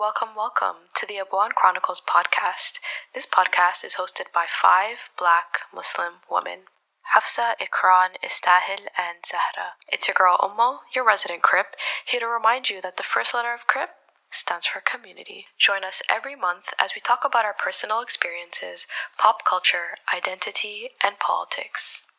Welcome, welcome to the Abwaan Chronicles podcast. This podcast is hosted by five black Muslim women. Hafsa, Ikran, Istahil, and Sahra. It's your girl Ummo, your resident Crip, here to remind you that the first letter of Crip stands for community. Join us every month as we talk about our personal experiences, pop culture, identity, and politics.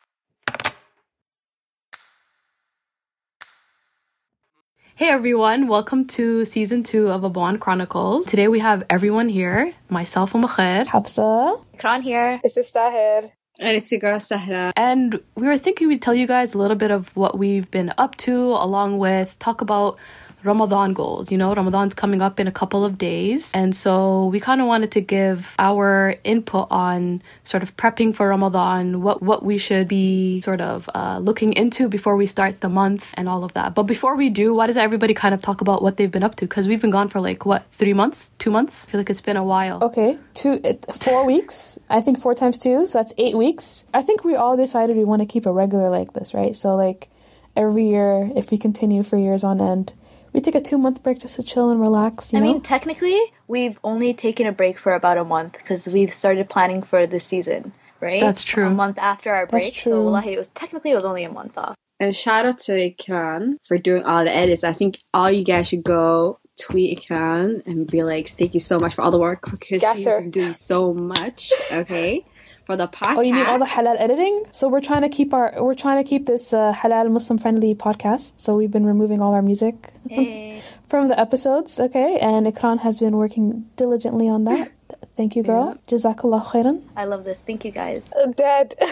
Hey everyone, welcome to season two of Abwaan Chronicles. Today we have everyone here, myself and Khair. Hafsa. Ikran here. This is Tahir. And it's your girl Sahra. And we were thinking we'd tell you guys a little bit of what we've been up to, along with talk about Ramadan goals. You know, Ramadan's coming up in a couple of days. And so we kind of wanted to give our input on sort of prepping for Ramadan, what, what we should be sort of uh, looking into before we start the month and all of that. But before we do, why does everybody kind of talk about what they've been up to? Because we've been gone for like, what, three months? Two months? I feel like it's been a while. Okay, two, four weeks. I think four times two, so that's eight weeks. I think we all decided we want to keep a regular like this, right? So, like, every year, if we continue for years on end, we take a two month break just to chill and relax. I know? mean, technically, we've only taken a break for about a month because we've started planning for this season, right? That's true. A month after our break. true. So, wallahi, it was technically it was only a month off. And shout out to Ikran for doing all the edits. I think all you guys should go tweet Ikran and be like, thank you so much for all the work because Yes, she's sir. been doing so much. Okay. For the podcast. Oh, you mean all the halal editing? So we're trying to keep our we're trying to keep this uh, halal Muslim friendly podcast. So we've been removing all our music Hey. from the episodes. Okay, and Ikran has been working diligently on that. Thank you, girl. Jazakallah khairan. I love this. Thank you guys. Dead.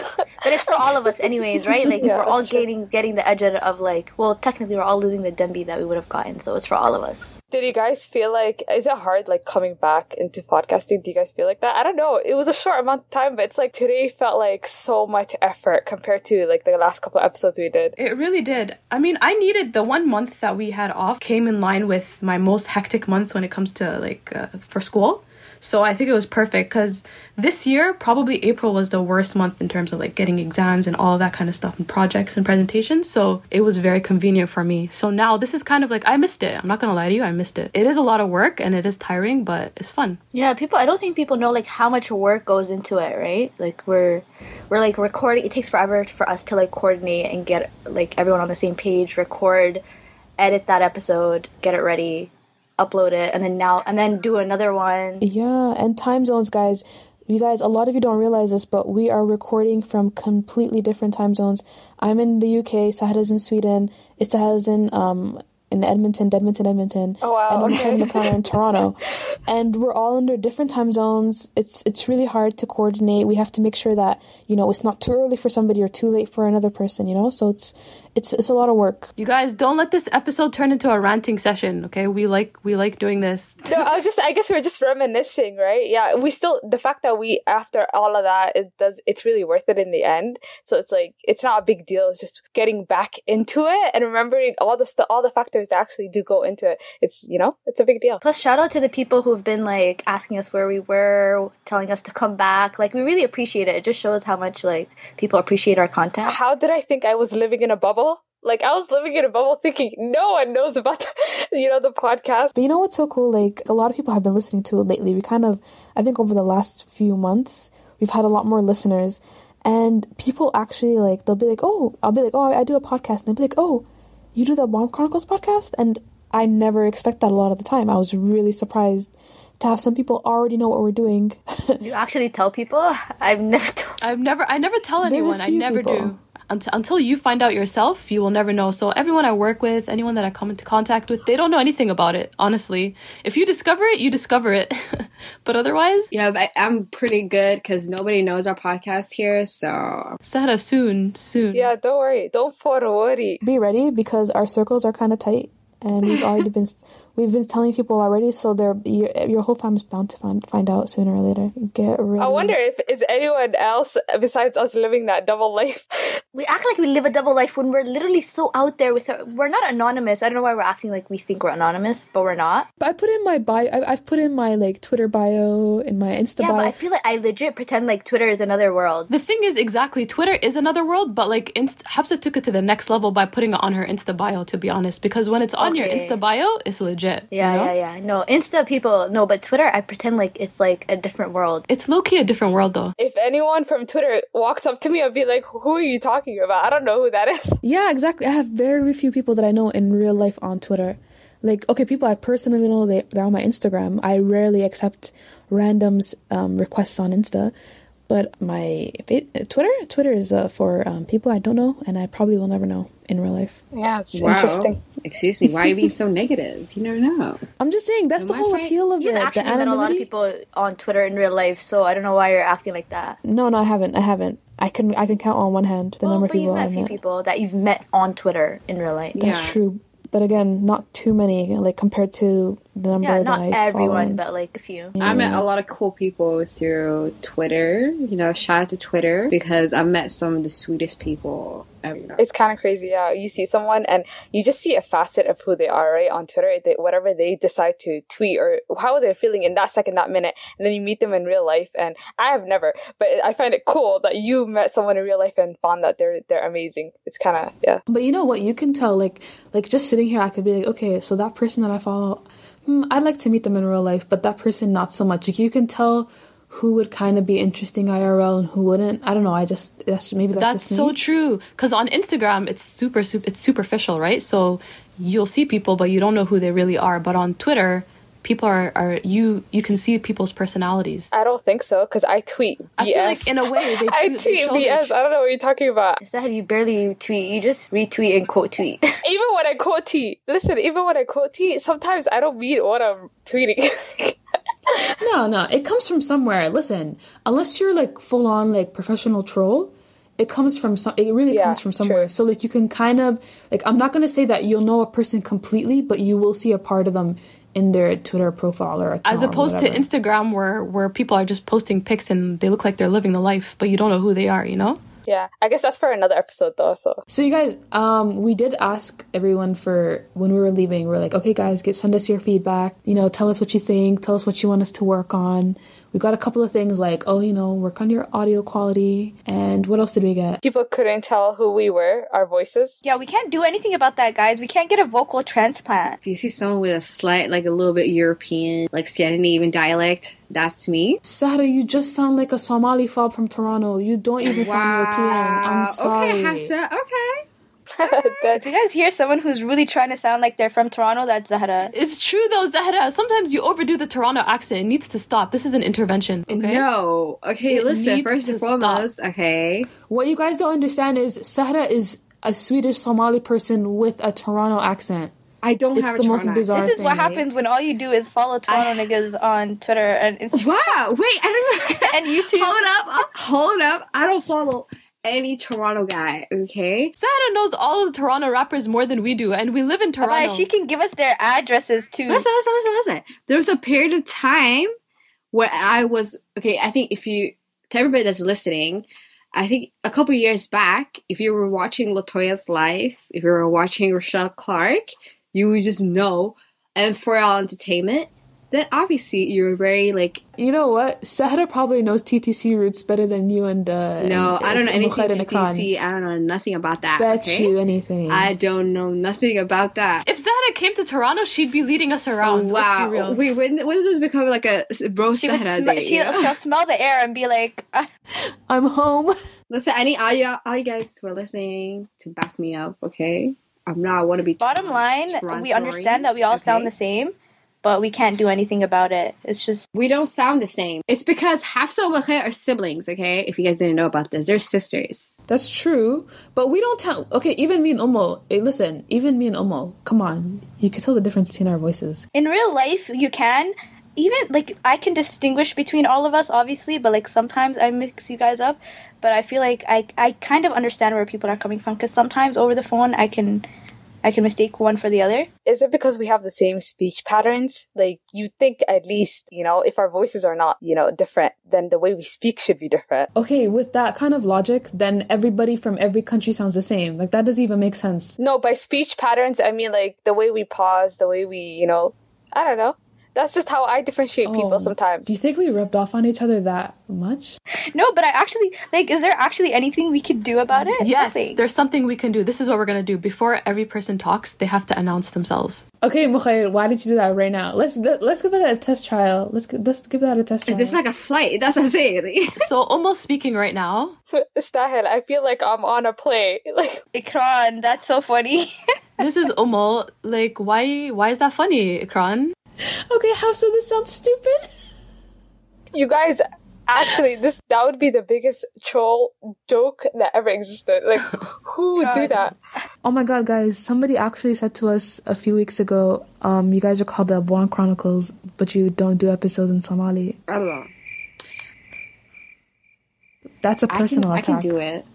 But it's for all of us, anyways, right? Like Yeah, we're all that's true. getting getting the edge of like, well, technically we're all losing the dembi that we would have gotten. So it's for all of us. Did you guys feel like is it hard like coming back into podcasting? Do you guys feel like that? I don't know. It was a short amount of time, but it's like today felt like so much effort compared to like the last couple of episodes we did. It really did. I mean, I needed the one month that we had off came in line with my most hectic month when it comes to like uh, for school. So I think it was perfect because this year probably April was the worst month in terms of like getting exams and all that kind of stuff and projects and presentations. So it was very convenient for me. So now this is kind of like I missed it. I'm not gonna lie to you, I missed it. It is a lot of work and it is tiring, but it's fun. Yeah, people. I don't think people know like how much work goes into it, right? Like we're we're like recording. It takes forever for us to like coordinate and get like everyone on the same page, record, edit that episode, get it ready, upload it, and then now and then do another one. Yeah, and time zones, guys. You guys, a lot of you don't realize this, but we are recording from completely different time zones. I'm in the UK, Sahra's in Sweden, Istahil's in um in Edmonton, Edmonton, Edmonton. Oh, wow, And okay. McLaren in Toronto. And we're all under different time zones. It's it's really hard to coordinate. We have to make sure that, you know, it's not too early for somebody or too late for another person, you know? So it's it's it's a lot of work. You guys don't let this episode turn into a ranting session, okay? We like we like doing this. No, I was just I guess we are just reminiscing, right? Yeah, we still the fact that we after all of that it does it's really worth it in the end. So it's like it's not a big deal. It's just getting back into it and remembering all the stu- all the factors that actually do go into it. It's you know it's a big deal. Plus, shout out to the people who've been like asking us where we were, telling us to come back. Like we really appreciate it. It just shows how much like people appreciate our content. How did I think I was living in a bubble? Like I was living in a bubble, thinking no one knows about you know the podcast. But you know what's so cool? Like a lot of people have been listening to it lately. We kind of, I think, over the last few months, we've had a lot more listeners, and people actually like they'll be like, "Oh, I'll be like, oh, I do a podcast," and they'll be like, "Oh, you do the Bomb Chronicles podcast?" And I never expect that a lot of the time. I was really surprised to have some people already know what we're doing. You actually tell people? I've never told. I've never I never tell There's a anyone. I never people. do. Until, until you find out yourself, you will never know. So everyone I work with, anyone that I come into contact with, they don't know anything about it, honestly. If you discover it, you discover it. but otherwise, Yeah, but I'm pretty good because nobody knows our podcast here. So Sahra soon, soon. Yeah, don't worry, don't for worry. be ready because our circles are kind of tight, and we've already been we've been telling people already. So they're your, your whole family's bound to find find out sooner or later. Get ready. I wonder if is anyone else besides us living that double life We act like we live a double life when we're literally so out there with our, we're not anonymous. I don't know why we're acting like we think we're anonymous, but we're not. But I put in my bio. I, I've put in my like Twitter bio in my Insta Yeah, bio. but I feel like I legit pretend like Twitter is another world. The thing is, exactly, Twitter is another world, but like Inst- Hafsa took it to the next level by putting it on her Insta bio, to be honest, because when it's on your Insta bio, it's legit. Yeah, you know? yeah, yeah. No, Insta people, no, but Twitter, I pretend like it's like a different world. It's low key a different world, though. If anyone from Twitter walks up to me, I'll be like, "Who are you talking about? I don't know who that is." Yeah, exactly. I have very few people that I know in real life on Twitter. Like, okay, people I personally know they they're on my Instagram. I rarely accept randoms um, requests on Insta, but my fa- Twitter Twitter is uh, for um, people I don't know, and I probably will never know in real life. Yeah, it's Wow. interesting. Excuse me, why are you being so negative? You never know. I'm just saying that's Am the I whole right? appeal of You've it. The actually met a lot of people on Twitter in real life, so I don't know why you're acting like that. No, no, I haven't. I haven't. I can I can count on one hand the well, number of but you've people met I a few met. people that you've met on Twitter in real life. That's Yeah. true, but again, not too many. Like compared to the number Yeah, that not I everyone, but like a few. I met a lot of cool people through Twitter. You know, shout out to Twitter because I met some of the sweetest people ever. It's kind of crazy. Yeah, you see someone and you just see a facet of who they are, right? On Twitter, they, whatever they decide to tweet or how they're feeling in that second, that minute, and then you meet them in real life. And I have never, but I find it cool that you met someone in real life and found that they're they're amazing. It's kind of yeah. But you know what? You can tell, like, like just sitting here, I could be like, okay, so that person that I follow, hmm, I'd like to meet them in real life, but that person not so much. Like, you can tell who would kind of be interesting IRL and who wouldn't. I don't know. I just that's maybe that's, That's just so me. true. Because on Instagram, it's super, super, it's superficial, right? So you'll see people, but you don't know who they really are. But on Twitter, people are, are you you can see people's personalities. I don't think so because I tweet BS. I feel like in a way they I tweet- they tweet show BS. I don't know what you're talking about. Instead, you barely tweet. You just retweet and quote tweet. Even when I quote tweet, listen. Even when I quote tweet, sometimes I don't mean what I'm tweeting. No, no, it comes from somewhere. Listen, unless you're like full on like professional troll, it comes from some. It really Yeah, comes from somewhere. true. So like you can kind of like I'm not gonna say that you'll know a person completely, but you will see a part of them in their Twitter profile or account As or opposed to. Instagram, where where people are just posting pics and they look like they're living the life, but you don't know who they are. You know. yeah, I guess that's for another episode though. So So you guys, um, we did ask everyone for when we were leaving. We are like, okay, guys, get send us your feedback. You know, tell us what you think. Tell us what you want us to work on. We got a couple of things like, oh, you know, work on your audio quality. And what else did we get? people couldn't tell who we were, our voices. yeah, we can't do anything about that, guys. We can't get a vocal transplant. If you see someone with a slight, like a little bit European, like Scandinavian dialect, that's me. Sahra, you just sound like a Somali fob from Toronto. You don't even sound European. I'm sorry. Okay, Hafsa. Okay. That- If you guys hear someone who's really trying to sound like they're from Toronto, that's Sahra. It's true though, Sahra. Sometimes you overdo the Toronto accent. It needs to stop. This is an intervention. Okay. No. Okay, It listen, first and to stop. foremost, okay. What you guys don't understand is Sahra is a Swedish Somali person with a Toronto accent. I don't It's have the a most bizarre. This is what happens when all you do is follow Toronto niggas on Twitter and Instagram. Wow, wait, I don't know. And YouTube. Hold up, uh, hold up. I don't follow any Toronto guy, okay? Sahra knows all of the Toronto rappers more than we do, and we live in Toronto. Alright, she can give us their addresses too. Listen, listen, listen, listen. There was a period of time where I was okay. I think if you to everybody that's listening, I think a couple years back, if you were watching Latoya's life, if you were watching Rochelle Clark, you would just know. And for our entertainment, then obviously you're very like You know what? Sahra probably knows TTC roots better than you and uh no, and- I don't know anything Mukhair and TTC. I don't know nothing about that. Bet okay? you anything. I don't know nothing about that. if Sahra came to Toronto, she'd be leading us around. Let's be Wow, real. wait, when when did this become like a bro she would Sahra sm- day? she, you know? she'll smell the air and be like, "Ah, I'm home. Listen, any need all you, all you guys who are listening to back me up, okay? I'm not. I want to be. bottom line, we understand that we all sound the same, but we can't do anything about it. It's just We don't sound the same. It's because Hafsa and Wakhay are siblings, okay? If you guys didn't know about this, they're sisters. That's true, but we don't tell. Okay, even me and Umo. Hey, eh, listen, even me and Umo. Come on, you can tell the difference between our voices. in real life you can even like I can distinguish between all of us obviously, but like sometimes I mix you guys up. But I feel like I I kind of understand where people are coming from because sometimes over the phone I can I can mistake one for the other. Is it because we have the same speech patterns? Like, you think at least, you know, if our voices are not, you know, different, then the way we speak should be different. Okay, with that kind of logic, then everybody from every country sounds the same. Like that doesn't even make sense. No, by speech patterns, I mean like the way we pause, the way we, you know, I don't know. That's just how I differentiate Oh, people sometimes. Do you think we rubbed off on each other that much? No, but I actually like. Is there actually anything we could do about it? Yes, Nothing. there's something we can do. This is what we're gonna do. Before every person talks, they have to announce themselves. Okay, Mukhair, why did you do that right now? Let's let, let's give that a test trial. Let's gi- let's give that a test trial. Is this like a flight? That's what I'm saying. So almost speaking right now. So, Stahil, I feel like I'm on a play. Like, Ikran, that's so funny. This is Umo. Like, why? Why is that funny, Ikran? Okay? How so? This sounds stupid. you guys, actually, this that would be the biggest troll joke that ever existed. Like, who would do that? Oh my god, guys! Somebody actually said to us a few weeks ago, um, you guys are called the Abwaan Chronicles, but you don't do episodes in Somali. Allah. That's a can, personal I attack. can do it.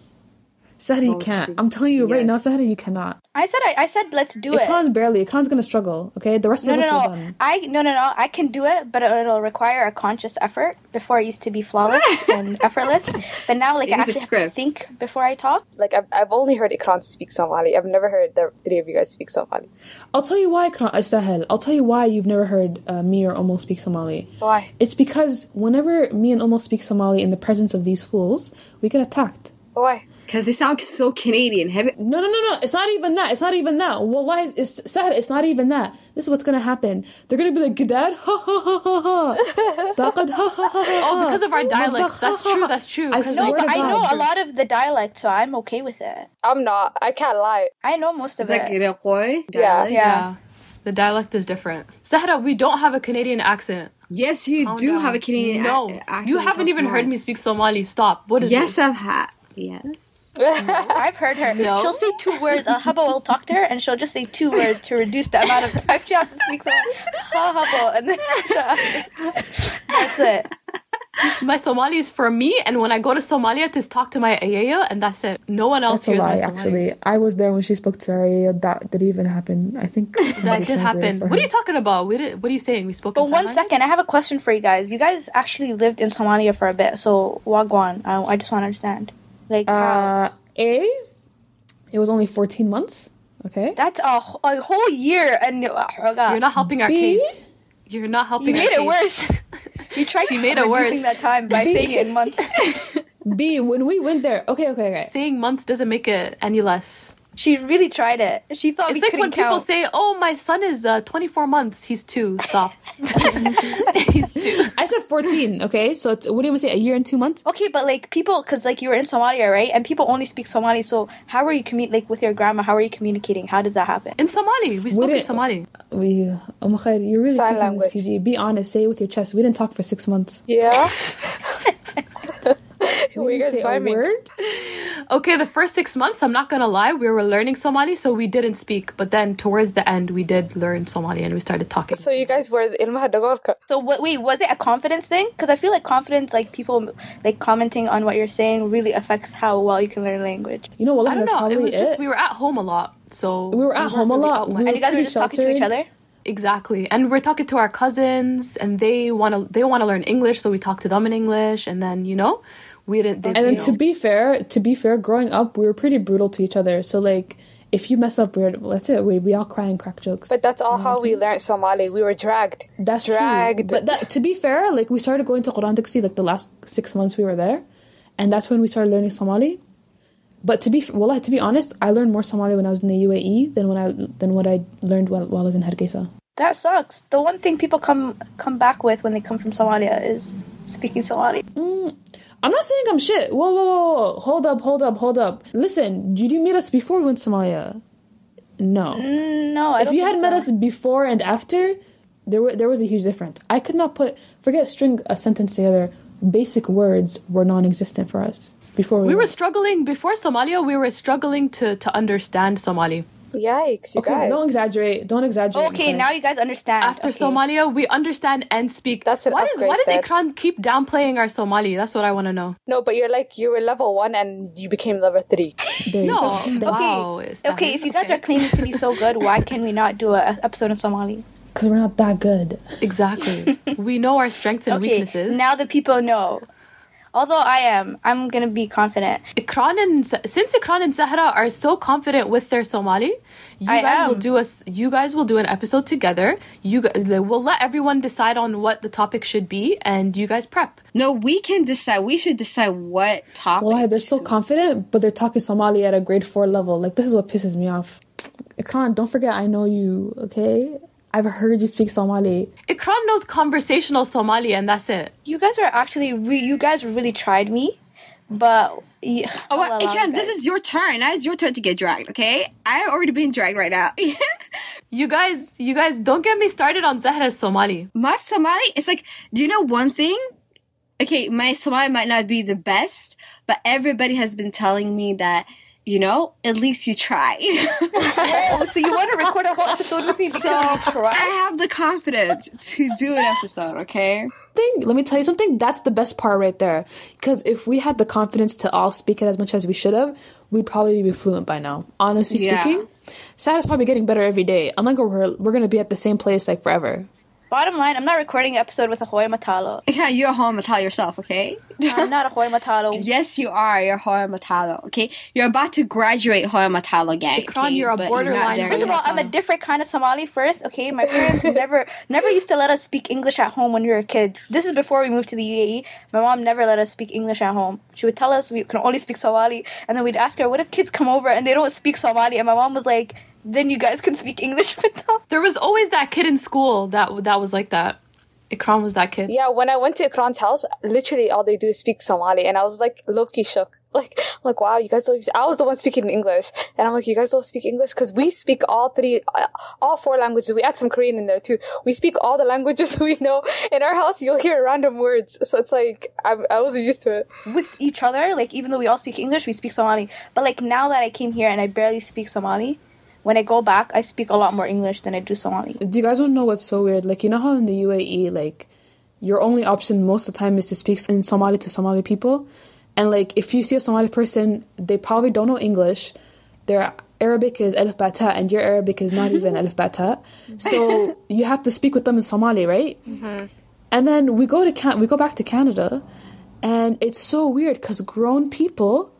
Sahra, you can't. sweet. I'm telling you right now, Yes. Sahra, you cannot. I said I, I said let's do it. Ikran barely. Ikran's gonna struggle. Okay, the rest No, of no, us are no. done. I no, no, no. I can do it, but it'll require a conscious effort. Before I used to be flawless and effortless, but now like It I actually have to think before I talk. Like, I've, I've only heard Ikran speak Somali. I've never heard the three of you guys speak Somali. I'll tell you why, Ikran, Istahil. I'll tell you why you've never heard uh, me or Omo speak Somali. Why? It's because whenever me and Omo speak Somali in the presence of these fools, we get attacked. Why? Because they sound so Canadian. Have it- No, no, no, no. It's not even that. It's not even that. Wallahi, it's sad. It's not even that. This is what's gonna happen. They're gonna be like, Gidad, ha ha ha ha ha. Taqad, ha ha ha ha. Oh, because of our oh dialect. That's true. That's true. I 'Cause swear No, but I know a lot of the dialect, so I'm okay with it. I'm not. I can't lie. I know most of It's like it. Reqoy. Yeah. dialect. Yeah. Yeah. The dialect is different. Sahra, we don't have a Canadian accent. Yes, you Calm do down. have a Canadian No, ac- accent. you haven't even heard me speak Somali. Stop. What is it? Yes, this? I've had. Yes. I've heard her. No. She'll say two words. Uh, Hubba will talk to her, and she'll just say two words to reduce the amount of time she has to speak. So, ha Hubba, and then that's it. My Somali is for me, and when I go to Somalia to talk to my ayaya, and that's it. No one else That's a hears lie, my Somali. actually. I was there when she spoke to her Arya. That did even happen. I think That did happen. for What are you talking about? We did, what are you saying? We spoke. But in one I have a question for you guys. You guys actually lived in Somalia for a bit, so Wagwan. I, I just want to understand, like how. Uh, A, it was only 14 months. Okay. That's a, a whole year, and uh, You're not helping our B? case. You're not helping. you made our it case. worse. You tried She made it worse. that time by saying it in months. B, when we went there. Okay, okay, okay. Saying months doesn't make it any less. She really tried it. She thought we It's like couldn't when people say, "Oh, my son is uh, 24 months. He's two. Stop. He's two. I said 14, okay? So it's, what do you want to say, a year and two months? Okay, but like people, because like you were in Somalia, right? And people only speak Somali. So how are you commu- like with your grandma? How are you communicating? How does that happen? In Somali, we spoke in Somali. We, oh my God, you're really Sign keeping language. this PG. Be honest, say it with your chest. We didn't talk for six months. Yeah. We Where you guys say a me? word. Okay, the first six months, I'm not gonna lie, we were learning Somali, so we didn't speak. But then towards the end, we did learn Somali and we started talking. So you guys were ilmaha dagolka. So what? Wait, was it a confidence thing? Because I feel like confidence, like people like commenting on what you're saying, really affects how well you can learn language. You know, Wallah, I don't that's know. It was just we were at home a lot, so We were at weren't home a lot. We And you guys were pretty just talking to each other. Exactly, and we're talking to our cousins, and they want to they want to learn English, so we talk to them in English, and then you know, we didn't. They, And then know, to be fair, to be fair, growing up, we were pretty brutal to each other. So like, if you mess up, we're that's it. We we all cry and crack jokes. But that's all how we learned Somali. We were dragged. That's dragged. true. But that, to be fair, like we started going to Quran Taksi like the last six months we were there, and that's when we started learning Somali. But to be well, to be honest, I learned more Somali when I was in the UAE than when I than what I learned while, while I was in Hargeisa. That sucks. The one thing people come come back with when they come from Somalia is speaking Somali. Mm, I'm not saying I'm shit. Whoa, whoa, whoa, whoa! Hold up, hold up, hold up. Listen, did you meet us before we went to Somalia? No. Mm, no, I if you had met us before and after, there were there was a huge difference. I could not put forget string a sentence together. Basic words were non-existent for us before we, we were struggling before Somalia. We were struggling to to understand Somali. Yikes, you Okay, guys. don't exaggerate. Don't exaggerate. Okay, okay? now you guys understand. After okay. Somalia, we understand and speak. That's an Why does upgrade why does. Ikran keep downplaying our Somali? That's what I want to know. No, but you're like you were level one and you became level three. No, go. Thank you. wow. Okay, if you guys okay. are claiming to be so good, why can we not do an episode in Somali? Because we're not that good. exactly, we know our strengths and Okay, weaknesses. now the people know. Although I am, I'm gonna be confident. Ikran and since Ikran and Sahra are so confident with their Somali, you I guys will do us. You guys will do an episode together. You gu- we'll let everyone decide on what the topic should be, and you guys prep. No, we can decide. We should decide what topic. Why they're so confident, but they're talking Somali at a grade four level. Like this is what pisses me off. Ikran, don't forget I know you. Okay, I've heard you speak Somali. Ikran knows conversational Somali, and that's it. You guys are actually, re- you guys really tried me, but. Yeah, Oh, I'll well, allow again, you this is your turn. Now it's your turn to get dragged. Okay, I already been dragged right now. You guys, you guys, don't get me started on Sahra's Somali. my Somali, it's like, do you know one thing? Okay, my Somali might not be the best, but everybody has been telling me that, you know, at least you try. Oh, so you want to record a whole episode with me because so you I have the confidence to do an episode, okay? Thing, let me tell you something. That's the best part right there. Because if we had the confidence to all speak it as much as we should have, we'd probably be fluent by now. Honestly Yeah. speaking, Sad is probably getting better every day. Unlike we're we're gonna be at the same place like forever. Bottom line, I'm not recording an episode with a Hoy Matalo. Yeah, you're a Hoya Matalo yourself, okay? I'm not a Hoy Matalo. Yes, you are. You're Hoya Matalo, okay? You're about to graduate Hoya Matalo gang. Ikran, okay? you're a borderline First of all, I'm a different kind of Somali. First, okay, my parents never, never used to let us speak English at home when we were kids. This is before we moved to the UAE. My mom never let us speak English at home. She would tell us we can only speak Somali, and then we'd ask her, "What if kids come over and they don't speak Somali?" And my mom was like, "Then you guys can speak English with them." There was always that kid in school that that was like that. Ikran was that kid. Yeah, when I went to Ikran's house, literally all they do is speak Somali, and I was like low-key shook. Like, I'm like, wow, you guys don't. I was the one speaking English, and I'm like, you guys don't speak English because we speak all three, uh, all four languages. We add some Korean in there too. We speak all the languages we know. In our house, you'll hear random words, so it's like I, I wasn't used to it. with each other. Like even though we all speak English, we speak Somali. But like now that I came here and I barely speak Somali, when I go back, I speak a lot more English than I do Somali. Do you guys want to know what's so weird? Like you know how in the UAE, like your only option most of the time is to speak in Somali to Somali people, and like if you see a Somali person, they probably don't know English. Their Arabic is alif bata, and your Arabic is not even alif bata. So you have to speak with them in Somali, right? Mm-hmm. And then we go to Can- we go back to Canada, and it's so weird because grown people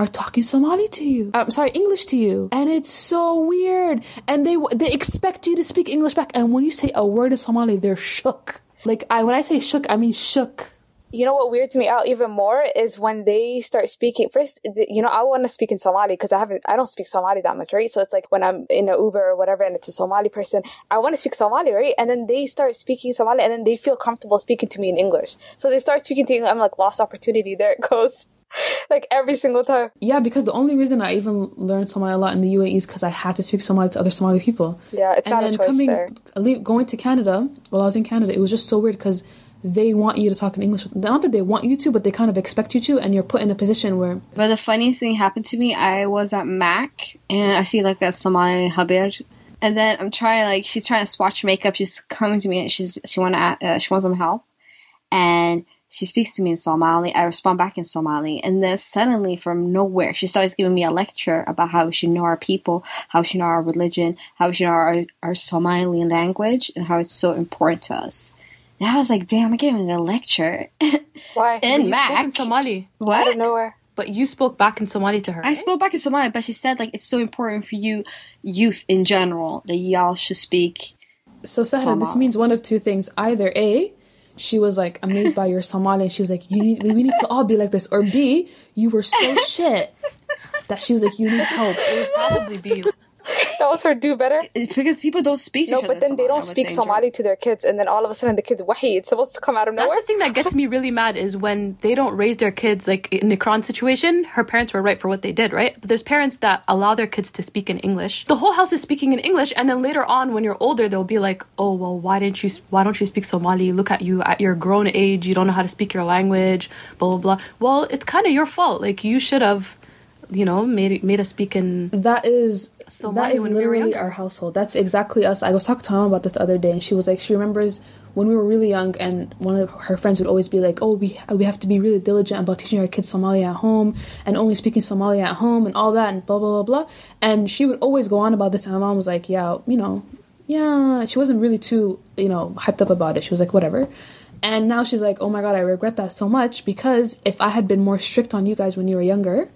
are talking Somali to you. I'm sorry, English to you, and it's so weird. And they they expect you to speak English back, and when you say a word in Somali, they're shook. Like I when I say shook, I mean shook. You know what weirds me out even more is when they start speaking. First, you know, I want to speak in Somali because I haven't, I don't speak Somali that much, right? So it's like when I'm in an Uber or whatever and it's a Somali person, I want to speak Somali, right? And then they start speaking Somali and then they feel comfortable speaking to me in English. So they start speaking to me. I'm like, lost opportunity. There it goes. like every single time. Yeah, because the only reason I even learned Somali a lot in the UAE is because I had to speak Somali to other Somali people. Yeah, it's not a choice there. going to Canada, while I was in Canada, it was just so weird because they want you to talk in English. Not that they want you to, but they kind of expect you to, and you're put in a position where But the funniest thing happened to me, I was at Mac and I see like a Somali Habir. And then I'm trying like she's trying to swatch makeup. She's coming to me and she's she want to uh, she wants some help, and she speaks to me in Somali. I respond back in Somali, and then suddenly from nowhere she starts giving me a lecture about how we should know our people, how we should know our religion, how we should know our, our Somali language, and how it's so important to us. And I was like, damn, I'm giving a lecture. Why? In You spoke in Mac. Somali, Out of nowhere. but you spoke back in Somali to her. I right? spoke back in Somali, but she said like it's so important for you, youth in general, that y'all should speak. So Sahra, this means one of two things. Either A, she was like amazed by your Somali she was like, You need we need to all be like this. Or B, you were so shit that she was like, You need help. You would probably be. That was her do better. It's because people don't speak to No, each other. but then they Somali, I don't speak Somali to their kids, and then all of a sudden the kids wahi. It's supposed to come out of That's nowhere. the thing that gets me really mad is when they don't raise their kids like in Ikran's situation, her parents were right for what they did, right? But there's parents that allow their kids to speak in English. The whole house is speaking in English, and then later on, when you're older, they'll be like, "Oh, well, why didn't you? Why don't you speak Somali? Look at you at your grown age. You don't know how to speak your language. Blah blah blah." Well, it's kind of your fault. Like you should have you know, made made us speak in That is Somali that is we literally our household. That's exactly us. I was talking to mom about this the other day, and she was like, she remembers when we were really young, and one of her friends would always be like, "Oh, we we have to be really diligent about teaching our kids Somali at home, and only speaking Somali at home, and all that, and blah blah blah blah." And she would always go on about this, and my mom was like, "Yeah, you know, yeah." She wasn't really too you know hyped up about it. She was like, "Whatever." And now she's like, "Oh my god, I regret that so much because if I had been more strict on you guys when you were younger."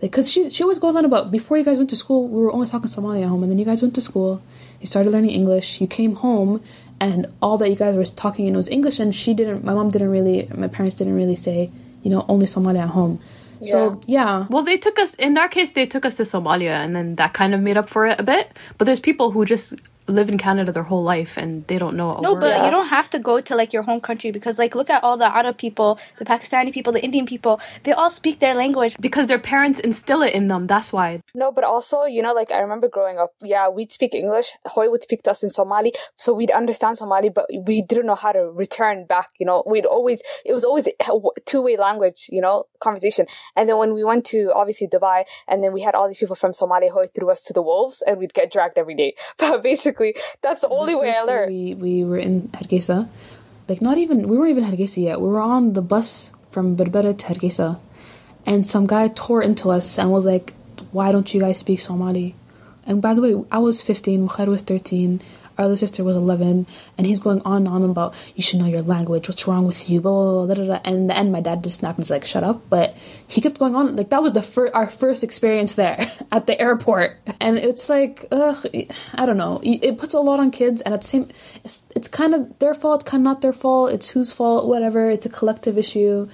Because she she always goes on about before you guys went to school we were only talking Somali at home and then you guys went to school you started learning English you came home and all that you guys were talking in was English and she didn't my mom didn't really my parents didn't really say you know only Somali at home so yeah Well, they took us in our case. They took us to Somalia, and then that kind of made up for it a bit. But there's people who just live in Canada their whole life and they don't know. A No, word. but you don't have to go to like your home country because like look at all the Arab people, the Pakistani people, the Indian people. They all speak their language. because their parents instill it in them. That's why. No, but also, you know, like I remember growing up, yeah, we'd speak English. Hoy would speak to us in Somali. So we'd understand Somali, but we didn't know how to return back, you know. We'd always, it was always a two way language, you know, conversation. And then when we went to obviously Dubai, and then we had all these people from Somalia, Hoy threw us to the wolves, and we'd get dragged every day. But basically, that's the only way I learned. we we were in Hargeisa. Like not even we weren't even Hargeisa yet. We were on the bus from Berbera to Hargeisa. And some guy tore into us and was like why don't you guys speak Somali? And by the way I was 15 Mukhair was 13 our other sister was 11 and he's going on and on about you should know your language. What's wrong with you? Blah blah blah, da, da. and in the end my dad just snapped and was like shut up. But he kept going on. Like that was the first our first experience there at the airport. And it's like ugh I don't know. It puts a lot on kids and at the same it's, it's kind of their fault kind of not their fault. It's whose fault whatever. It's a collective issue.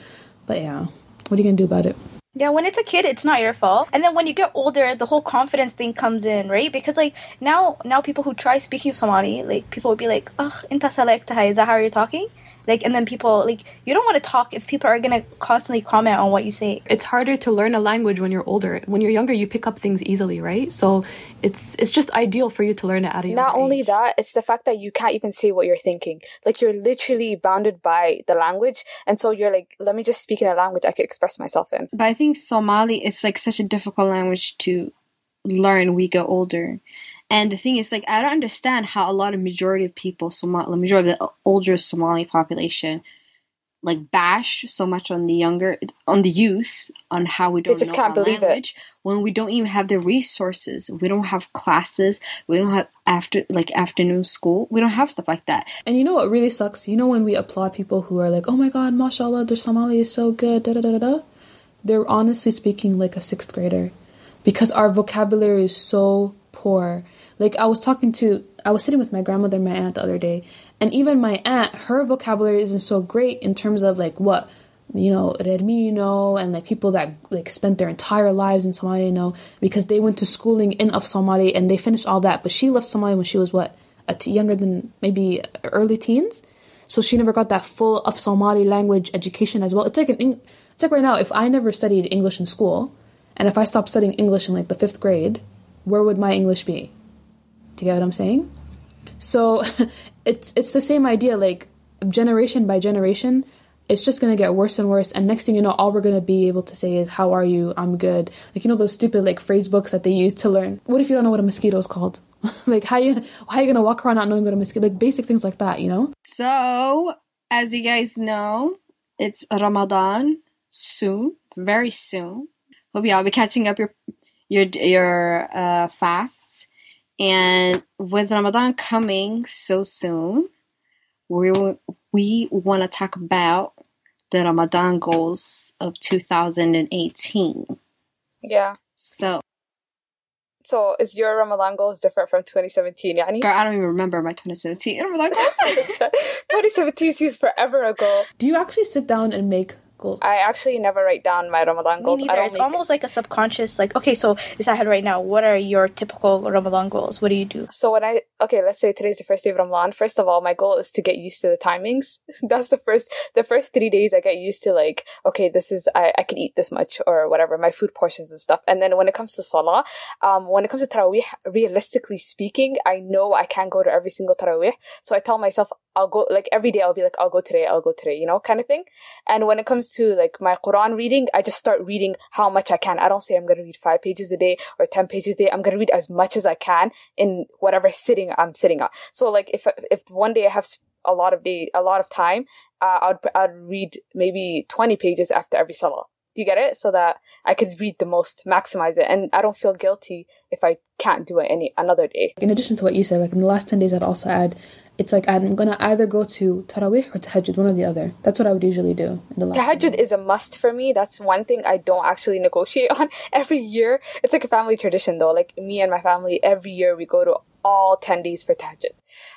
But yeah what are you gonna do about it Yeah, when it's a kid, it's not your fault. And then when you get older, the whole confidence thing comes in, right? Because like now, now people who try speaking Somali, like people would be like, "Ugh, inta salaktaha." Is that how you're talking? Like, and then people like you don't want to talk if people are gonna constantly comment on what you say. It's harder to learn a language when you're older. When you're younger, you pick up things easily, right? So it's it's just ideal for you to learn it out of younger Not only age. that, it's the fact that you can't even say what you're thinking. Like you're literally bounded by the language, and so you're like, let me just speak in a language I can express myself in. But I think Somali is like such a difficult language to learn we get older. And the thing is, like, I don't understand how a lot of majority of people, Somali, the majority of the older Somali population, like bash so much on the younger, on the youth, on how we don't They just know can't our believe it. when we don't even have the resources. We don't have classes. We don't have after like afternoon school. We don't have stuff like that. And you know what really sucks? You know when we applaud people who are like, "Oh my God, mashallah, their Somali is so good," da da da da da. They're honestly speaking like a sixth grader, because our vocabulary is so poor. Like I was talking to, I was sitting with my grandmother, and my aunt the other day, and even my aunt, her vocabulary isn't so great in terms of like what you know, Redmino and like people that like spent their entire lives in Somalia, you know, because they went to schooling in of Somali and they finished all that. But she left Somalia when she was what, a t- younger than maybe early teens, so she never got that full of Somali language education as well. It's like an Eng- it's like right now, if I never studied English in school, and if I stopped studying English in like the fifth grade, where would my English be? You get what I'm saying? So it's it's the same idea, like generation by generation, it's just gonna get worse and worse. And next thing you know, all we're gonna be able to say is "How are you? I'm good." Like you know those stupid like phrase books that they use to learn. What if you don't know what a mosquito is called? like how you how you gonna walk around not knowing what a mosquito? Like basic things like that, you know? So, as you guys know, it's Ramadan soon, very soon. Hope y'all be catching up your your your uh, fasts, and with Ramadan coming so soon, we we want to talk about the Ramadan goals of 2018. Yeah. So, So is your Ramadan goals different from 2017? Yani? girl, I don't even remember my 2017 Ramadan goals. 2017 seems forever ago. Do you actually sit down and make goals? I actually never write down my Ramadan goals. I don't It's make- almost like a subconscious. Like, okay, so is that head right now? What are your typical Ramadan goals? What do you do? So when I okay, let's say today's the first day of Ramadan. First of all, my goal is to get used to the timings. That's the first the first three days I get used to like, okay, this is I, I can eat this much or whatever, my food portions and stuff. And then when it comes to Salah, um, when it comes to Taraweeh, realistically speaking, I know I can't go to every single Taraweeh. So I tell myself I'll go like every day I'll be like I'll go today I'll go today you know kind of thing. And when it comes to like my Quran reading I just start reading how much I can. I don't say I'm going to read 5 pages a day or 10 pages a day. I'm going to read as much as I can in whatever sitting I'm sitting at so like if if one day I have a lot of day a lot of time uh, I'd I'd read maybe 20 pages after every salah. Do you get it? So that I could read the most, maximize it, and I don't feel guilty if I can't do it any another day. In addition to what you said, like in the last ten days, I'd also add it's like I'm gonna either go to Tarawih or Tahajjud, one or the other. That's what I would usually do. In the last Tahajjud is a must for me. That's one thing I don't actually negotiate on. Every year, it's like a family tradition though. Like me and my family, every year we go to all 10 days for tahajjud.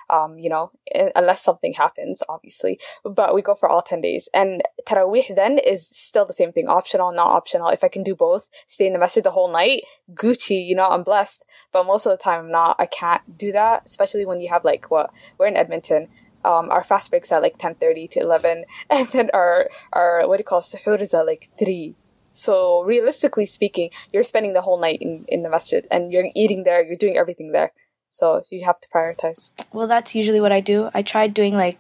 Um, you know, unless something happens, obviously, but we go for all 10 days. And Taraweeh then is still the same thing, optional, not optional. If I can do both, stay in the masjid the whole night, Gucci, you know, I'm blessed. But most of the time I'm not, I can't do that, especially when you have like what, we're in Edmonton. Um, our fast breaks at like 10.30 to 11 and then our, our, what do you call suhoor is at like 3 so realistically speaking, you're spending the whole night in, in the masjid and you're eating there, you're doing everything there. So you have to prioritize. Well, that's usually what I do. I tried doing like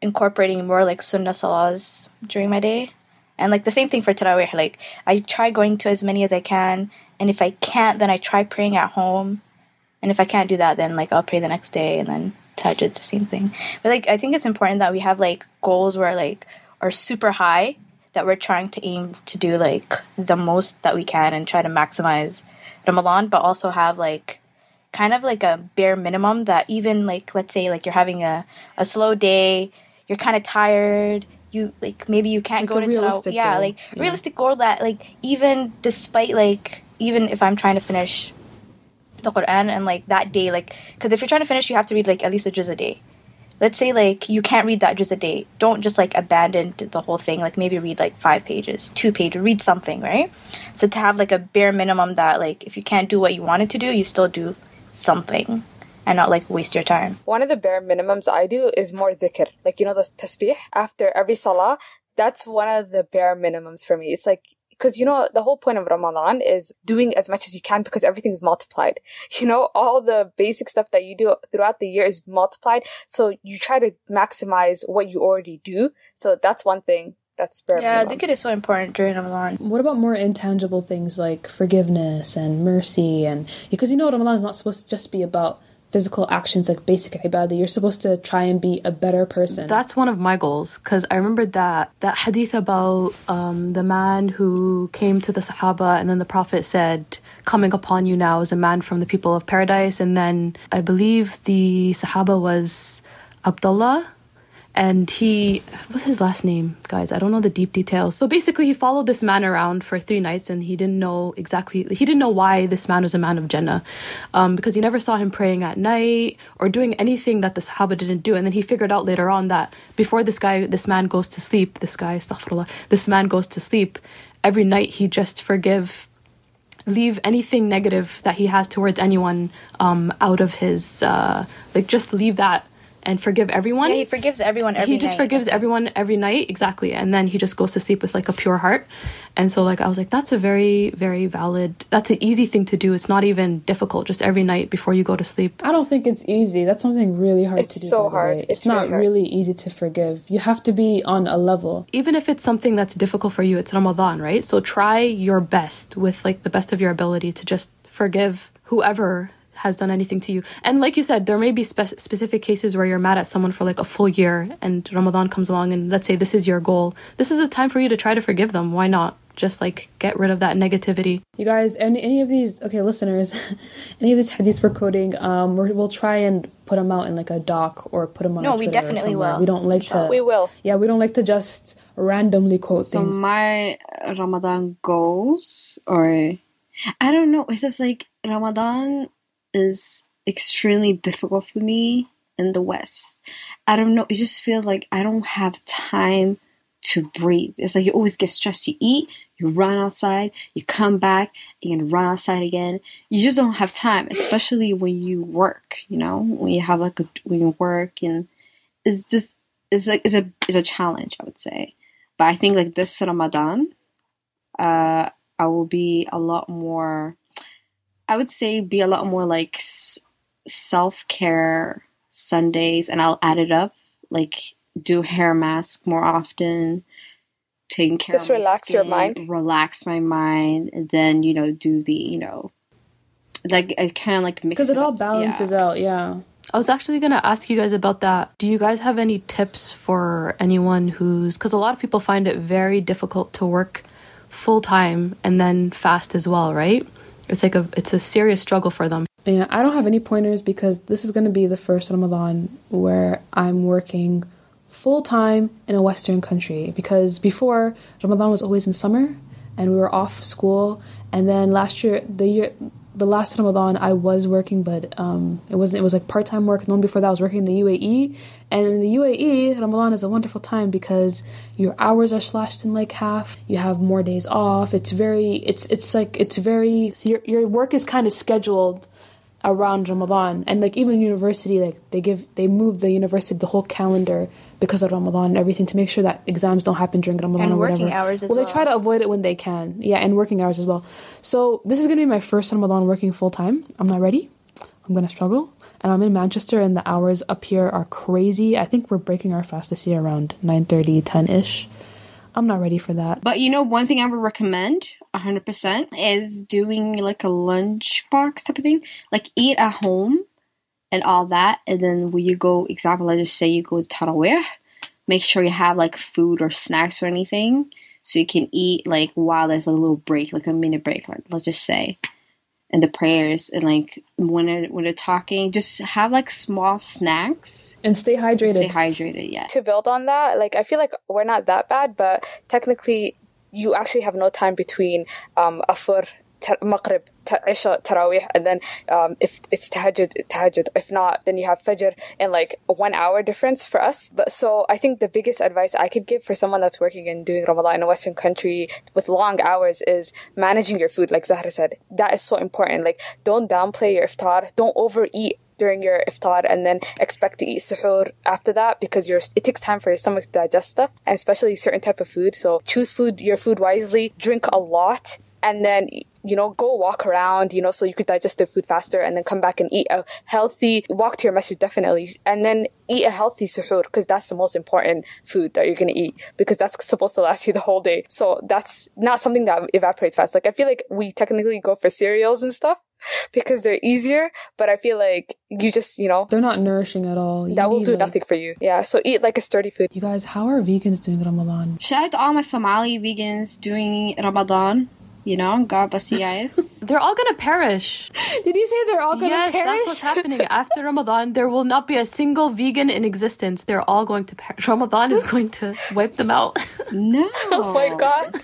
incorporating more like sunnah salahs during my day. And like the same thing for Tarawih. Like I try going to as many as I can. And if I can't, then I try praying at home. And if I can't do that, then like I'll pray the next day and then tahajjud's the same thing. But like I think it's important that we have like goals where like are super high that we're trying to aim to do like the most that we can and try to maximize Ramadan, but also have like kind of like a bare minimum that even like let's say like you're having a, a slow day you're kind of tired you like maybe you can't like go to realistic yeah like yeah. realistic goal that like even despite like even if i'm trying to finish the quran and like that day like because if you're trying to finish you have to read like at least a juz a day. Let's say like you can't read that juz a day. Don't just like abandon the whole thing like maybe read like five pages two pages read something right? So to have like a bare minimum that like if you can't do what you wanted to do you still do something and not like waste your time. One of the bare minimums I do is more dhikr. Like, you know, the tasbih after every salah, that's one of the bare minimums for me. It's like, because you know the whole point of ramadan is doing as much as you can because everything's multiplied you know all the basic stuff that you do throughout the year is multiplied so you try to maximize what you already do so that's one thing that's bare yeah minimum. i think it is so important during ramadan. What about more intangible things like forgiveness and mercy and because you know ramadan is not supposed to just be about physical actions like basic ibadah. You're supposed to try and be a better person. That's one of my goals because i remember that that hadith about um, the man who came to the sahaba and then the prophet said coming upon you now is a man from the people of paradise. And then i believe the sahaba was abdullah and he what's his last name? Guys i don't know the deep details. So basically he followed this man around for three nights and he didn't know exactly he didn't know why this man was a man of jannah um, because he never saw him praying at night or doing anything that the sahaba didn't do. And then he figured out later on that before this guy this man goes to sleep this guy astaghfirullah this man goes to sleep every night he just forgive leave anything negative that he has towards anyone um, out of his uh, like just leave that and forgive everyone. Yeah, he forgives everyone every He just night. forgives everyone every night, exactly. And then he just goes to sleep with like a pure heart. And so like I was like, that's a very, very valid that's an easy thing to do. It's not even difficult, just every night before you go to sleep. I don't think it's easy. That's something really hard it's to do. It's so hard. It's, it's not really, really easy to forgive. You have to be on a level. Even if it's something that's difficult for you, it's Ramadan, right? So try your best with like the best of your ability to just forgive whoever has done anything to you. And like you said, there may be spe- specific cases where you're mad at someone for like a full year and Ramadan comes along and let's say this is your goal. This is a time for you to try to forgive them. Why not? Just like get rid of that negativity. You guys, any, any of these, okay, listeners, any of these hadiths we're quoting, um, we will try and put them out in like a doc or put them on. No, we definitely will. We don't like to. We will. Yeah, we don't like to just randomly quote so things. So my Ramadan goals, or I don't know, it's just like Ramadan is extremely difficult for me in the West. I don't know. It just feels like I don't have time to breathe. It's like you always get stressed. You eat, you run outside, you come back, and you run outside again. You just don't have time, especially when you work. You know, when you have like a when you work, and it's just it's like it's a it's a challenge. I would say, but I think like this Ramadan, uh, I will be a lot more I would say be a lot more like self care Sundays, and I'll add it up like do hair mask more often, taking care Just of my relax your mind. relax my mind, and then you know do the you know like I kind of like mix Because it all up. balances Yeah. out, yeah. I was actually going to ask you guys about that. Do you guys have any tips for anyone who's cuz a lot of people find it very difficult to work full time and then fast as well, right? It's like a it's a serious struggle for them. Yeah, I don't have any pointers because this is going to be the first Ramadan where I'm working full time in a Western country. Because before, Ramadan was always in summer and we were off school. And then last year, the year, the last Ramadan, I was working, but um, it wasn't. It was like part time work. And the one before that, I was working in the UAE. And in the UAE, Ramadan is a wonderful time because your hours are slashed in like half. You have more days off. It's very. It's it's like it's very. So your your work is kind of scheduled around Ramadan and like even university like they give they move the university the whole calendar because of Ramadan and everything to make sure that exams don't happen during Ramadan And or working whatever. hours as well, well. they try to avoid it when they can. Yeah, and working hours as well. So this is gonna be my first Ramadan working full time. I'm not ready. I'm gonna struggle. And I'm in Manchester and the hours up here are crazy. I think we're breaking our fast this year around 9:30, 10ish. I'm not ready for that. But you know, one thing I would recommend 100% is doing like a lunchbox type of thing. Like eat at home and all that. And then when you go, example, let's just say you go to Tarawih, make sure you have like food or snacks or anything so you can eat like while there's a little break, like a minute break, like let's just say. And the prayers and like when they're, when they're talking, just have like small snacks. And stay hydrated. Stay hydrated, yeah. to build on that, like I feel like we're not that bad, but technically you actually have no time between um afur, maghrib, isha, tarawih, and then um if it's tahajjud, tahajjud. If not, then you have fajr in like one hour difference for us. But so I think the biggest advice I could give for someone that's working and doing Ramadan in a Western country with long hours is managing your food. Like Sahra said, that is so important. Like don't downplay your iftar, don't overeat during your iftar and then expect to eat suhoor after that because your it takes time for your stomach to digest stuff and especially certain type of food. So choose food your food wisely drink a lot and then you know go walk around you know so you could digest the food faster and then come back and eat a healthy walk to your message definitely and then eat a healthy suhoor because that's the most important food that you're going to eat because that's supposed to last you the whole day. So that's not something that evaporates fast. Like i feel like we technically go for cereals and stuff because they're easier but i feel like you just you know They're not nourishing at all. You that will do like- nothing for you yeah so eat like a sturdy food You guys, how are vegans doing Ramadan? Shout out to all my Somali vegans doing Ramadan. You know, God bless you guys. They're all going to perish. Did you say they're all gonna yes, perish? that's what's happening. After Ramadan, there will not be a single vegan in existence. They're all going to perish. Ramadan is going to wipe them out. no. oh my god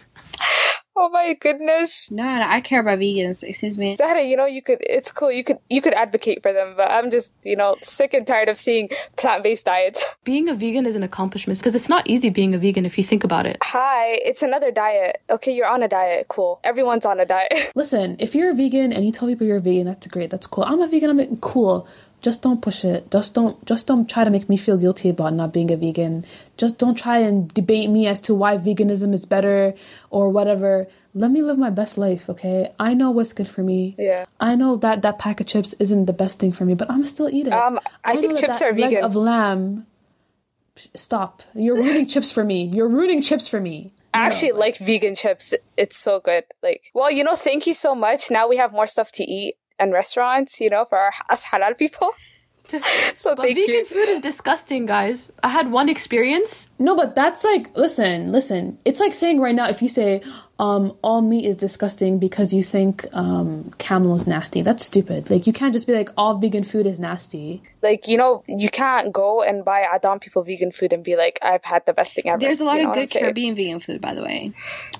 oh my goodness No, no, I care about vegans. Excuse me. Sahra, you know, you could, it's cool. You could, you could advocate for them, but I'm just, you know, sick and tired of seeing plant-based diets. being a vegan is an accomplishment because it's not easy being a vegan if you think about it. Hi, it's another diet. Okay, you're on a diet. Cool. Everyone's on a diet. Listen, if you're a vegan and you tell people you're a vegan, that's great. That's cool. I'm a vegan. I'm a, cool. Just don't push it. Just don't. Just don't try to make me feel guilty about not being a vegan. Just don't try and debate me as to why veganism is better or whatever. Let me live my best life, okay? I know what's good for me. Yeah. I know that that pack of chips isn't the best thing for me, but I'm still eating. Um, I know think chips are vegan. Of lamb. Stop. You're ruining chips for me. You're ruining chips for me. I actually like vegan chips. It's so good. Like, well, you know, thank you so much. Now we have more stuff to eat and restaurants, you know, for our, us halal people. So But thank vegan you. food is disgusting, guys. I had one experience. No, but that's like listen, listen. It's like saying right now if you say um all meat is disgusting because you think um camel is nasty. That's stupid. Like you can't just be like all vegan food is nasty. Like, you know, you can't go and buy Adam people vegan food and be like, I've had the best thing ever. There's a lot You know of good? Caribbean vegan food, by the way.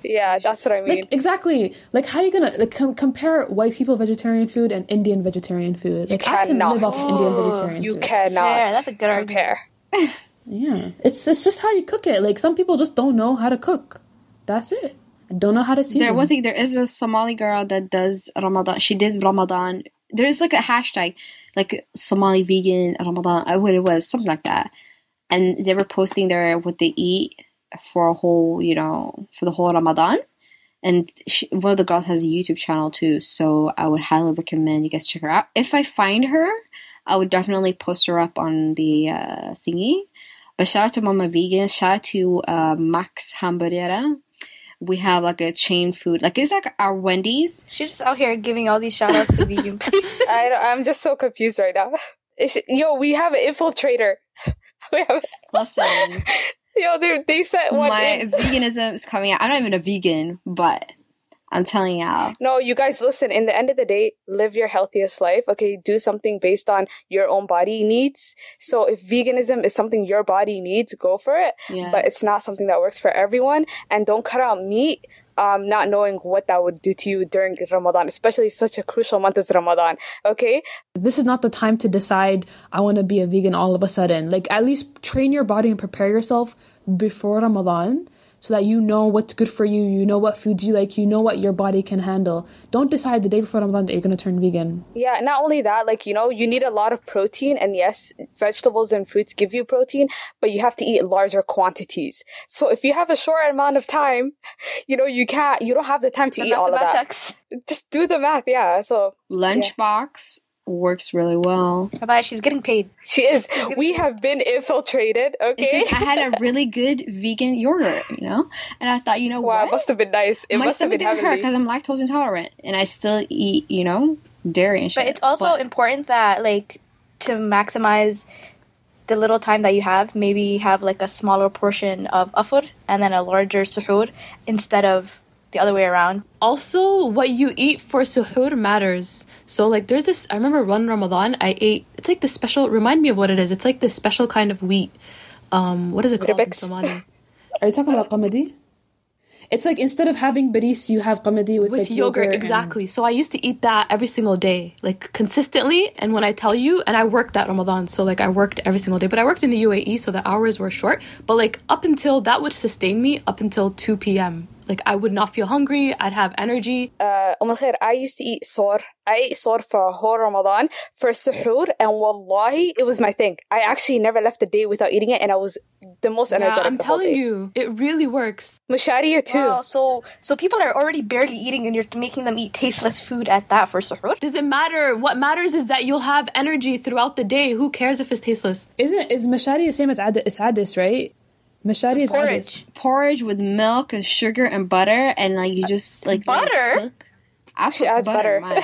Yeah, that's what I mean. Like exactly. Like how are you gonna like com- compare white people vegetarian food and Indian vegetarian food? Like I can cannot. live off Indian vegetarian you food. cannot Yeah, that's a good argument. compare. Yeah, it's it's just how you cook it. Like some people just don't know how to cook. That's it. Don't know how to season. There, one thing, there is a Somali girl that does Ramadan. She did Ramadan. There is like a hashtag, like Somali vegan Ramadan. I what it was, something like that. And they were posting there what they eat for a whole, you know, for the whole Ramadan. And she, one of the girls has a YouTube channel too, so I would highly recommend you guys check her out. If I find her, I would definitely post her up on the uh, thingy. But shout out to Mama Vegan. Shout out to uh, Max Hamburgera. We have like a chain food. Like it's like our Wendy's. She's just out here giving all these shout outs to vegan places. I, I'm just so confused right now. It's, yo, we have an infiltrator. we have, Listen, yo, they they sent one. my in. veganism is coming out. I'm not even a vegan, but I'm telling y'all. No, you guys listen. In the end of the day, live your healthiest life. Okay, do something based on your own body needs. So if veganism is something your body needs, go for it. Yeah. But it's not something that works for everyone. And don't cut out meat. Um, not knowing what that would do to you during Ramadan, especially such a crucial month as Ramadan. Okay, this is not the time to decide I want to be a vegan all of a sudden. Like at least train your body and prepare yourself before Ramadan so that you know what's good for you, you know what foods you like, you know what your body can handle. Don't decide the day before Ramadan that you're going to turn vegan. Yeah, not only that, like, you know, you need a lot of protein, and yes, vegetables and fruits give you protein, but you have to eat larger quantities. So if you have a short amount of time, you know, you can't, you don't have the time to eat all of that. Just do the math, yeah. So Lunchbox works really well. Bye, she's getting paid. she is, we have been infiltrated, okay? just, I had a really good vegan yogurt, you know, and I thought, you know Wow, what? it must have been nice. It My must have been didn't heavenly. because I'm lactose intolerant, and I still eat, you know, dairy and shit. But it's also important that like to maximize the little time that you have, maybe have like a smaller portion of afur and then a larger suhoor instead of the other way around. Also, what you eat for suhoor matters. So, like, there's this. I remember one Ramadan, I ate. It's like the special. Remind me of what it is. It's like this special kind of wheat. Um, what is it called? Somali? Are you talking about qamadi? It's like instead of having baris, you have qamadi with, With like yogurt, and- exactly. So I used to eat that every single day, like consistently. And when I tell you, and I worked that Ramadan, so like I worked every single day. But I worked in the UAE, so the hours were short. But like up until that would sustain me up until two p.m. Like I would not feel hungry. I'd have energy. uh, Umm al-Khair, I used to eat sor. I ate sor for whole Ramadan for suhoor, and wallahi, it was my thing. I actually never left the day without eating it, and I was the most Yeah, energetic I'm the whole telling day. you, it really works. Musharia too. Wow, so so people are already barely eating and you're making them eat tasteless food at that for suhoor. Does it matter? What matters is that you'll have energy throughout the day. Who cares if it's tasteless? Isn't is mashari the same as ad- is adis, right? Mashari is adis. Porridge. porridge with milk and sugar and butter, and like you just like Butter? cook. I She adds butter. in mine.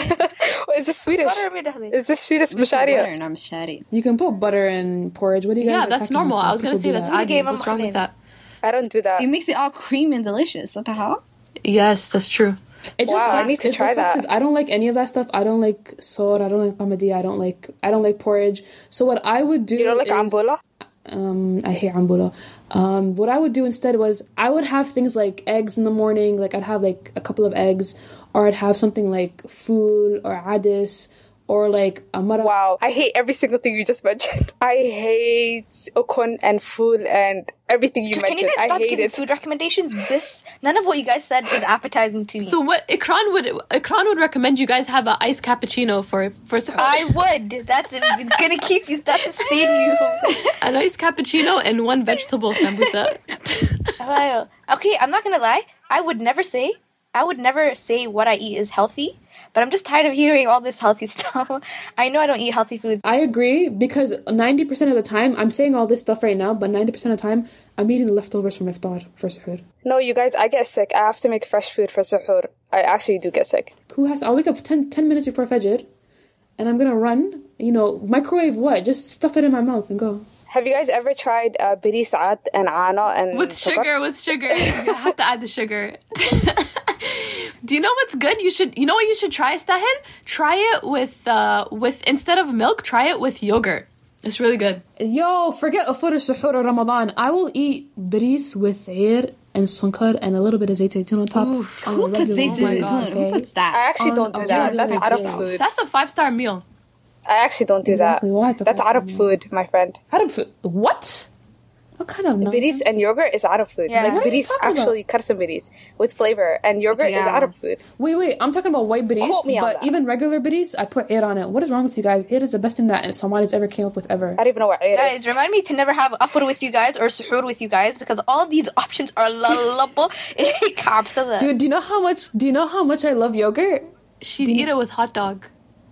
What is this Swedish? Butter immediately. Is this Swedish Just put butter musharia? and You can put butter in porridge. What do you guys? Yeah, that's normal. I was gonna say that's that. adi. game What's of wrong with that? I don't do that. It makes it all creamy and delicious. What the hell? Yes, that's true. It just Wow, I sucks. need to It try just sucks I don't like any of that stuff. I don't like sor. I don't like qamadi. I don't like. I don't like porridge. So what I would do. You don't like is, ambula? Um, I hate ambula. Um, what I would do instead was I would have things like eggs in the morning. Like I'd have like a couple of eggs, or I'd have something like fool or adis, or like a mara. Wow, I hate every single thing you just mentioned. I hate Okon and food and everything you Can you mentioned. guys I hate giving it. food recommendations? This none of what you guys said is appetizing to me. So what Ikran would Ikran would recommend you guys have an iced cappuccino for for some, I would. That's gonna keep you. That's sustain you. an iced cappuccino and one vegetable sambusa. Wow. Okay, I'm not gonna lie. I would never say. I would never say what I eat is healthy. But I'm just tired of hearing all this healthy stuff. I know I don't eat healthy foods. I agree because 90% of the time, I'm saying all this stuff right now, but 90% of the time, I'm eating the leftovers from iftar for suhoor. No, you guys, I get sick. I have to make fresh food for suhoor. I actually do get sick. Who has? I'll wake up 10, 10 minutes before Fajr and I'm gonna run. You know, microwave what? Just stuff it in my mouth and go. Have you guys ever tried uh, biri saad and ana and with sukar? sugar, with sugar. You have to add the sugar. Do you know what's good? You should. You know what you should try, Istahil? Try it with uh with instead of milk. Try it with yogurt. It's really good. Yo, forget afur suhoor or Ramadan. I will eat biris with air and sunkar and a little bit of zayt zaytun on top. Oof. on Who a puts regular zayt basis. Who okay? puts I actually On don't do a that. That's Arab food. That's a five star meal. I actually don't do Exactly, that. That's five-star Arab food, my friend. How to put what? What kind of Biris nonsense? and yogurt is Arab food. Yeah. Like What are biris, talking about? actually karsa biris with flavor, and yogurt is Yeah. Arab food. Wait, wait. I'm talking about white biris, Quote me on but that. even regular biris, I put air on it. What is wrong with you guys? Air is the best thing that Somalis ever came up with ever. I don't even know what it Guys, is. remind me to never have afur with you guys or suhoor with you guys because all of these options are lullable. Dude, do you know how much? Do you know how much I love yogurt? She'd eat it with hot dog.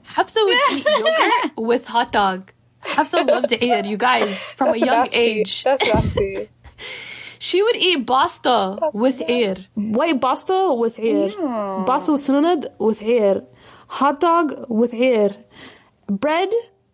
Hafsa would eat yogurt with hot dog. Hafsa loves Eid, you guys, from That's a young nasty. age. That's nasty. She would eat basta with Eid. White basta with ear. Basta with sununad with ear. Hot dog with ear. Bread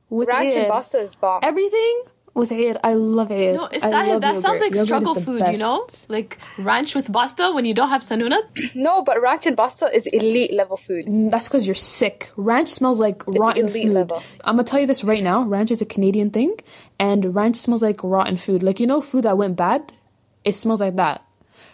with Ranch ear. and pasta is bomb. Everything with ear. I love ear. No, it's that, love that sounds like Yogurt struggle the food, you know? Like ranch with basta when you don't have sanunat. No, but ranch and pasta is elite level food. Mm, that's because you're sick. Ranch smells like rotten elite food. level. I'm gonna tell you this right now. Ranch is a Canadian thing, and ranch smells like rotten food. Like you know, food that went bad, it smells like that.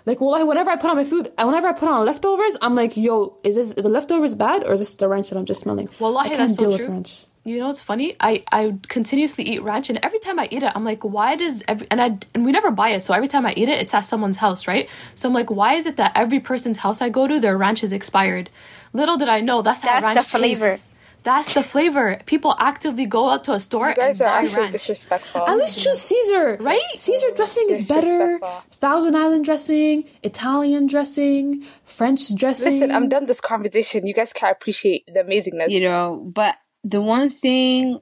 Like well, whenever I put on my food, and whenever I put on leftovers, I'm like, yo, is this the leftovers bad or is this the ranch that I'm just smelling? Wallahi, I can't that's so deal with ranch. You know it's funny? I I continuously eat ranch, and every time I eat it, I'm like, why does every and I and we never buy it, so every time I eat it, it's at someone's house, right? So I'm like, why is it that every person's house I go to, their ranch is expired? Little did I know that's how That's the ranch flavor. tastes. That's the flavor. People actively go out to a store You guys and are actually ranch. disrespectful. At least choose Caesar, Right? Caesar dressing is better. Thousand Island dressing, Italian dressing, French dressing. Listen, I'm done this conversation. You guys can't appreciate the amazingness. You know, but the one thing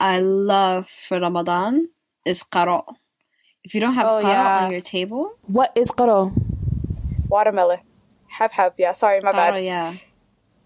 I love for Ramadan is qara. If you don't have Oh, qara yeah. on your table, What is qara? Watermelon. Have have, yeah. Sorry, my bad. qara, yeah.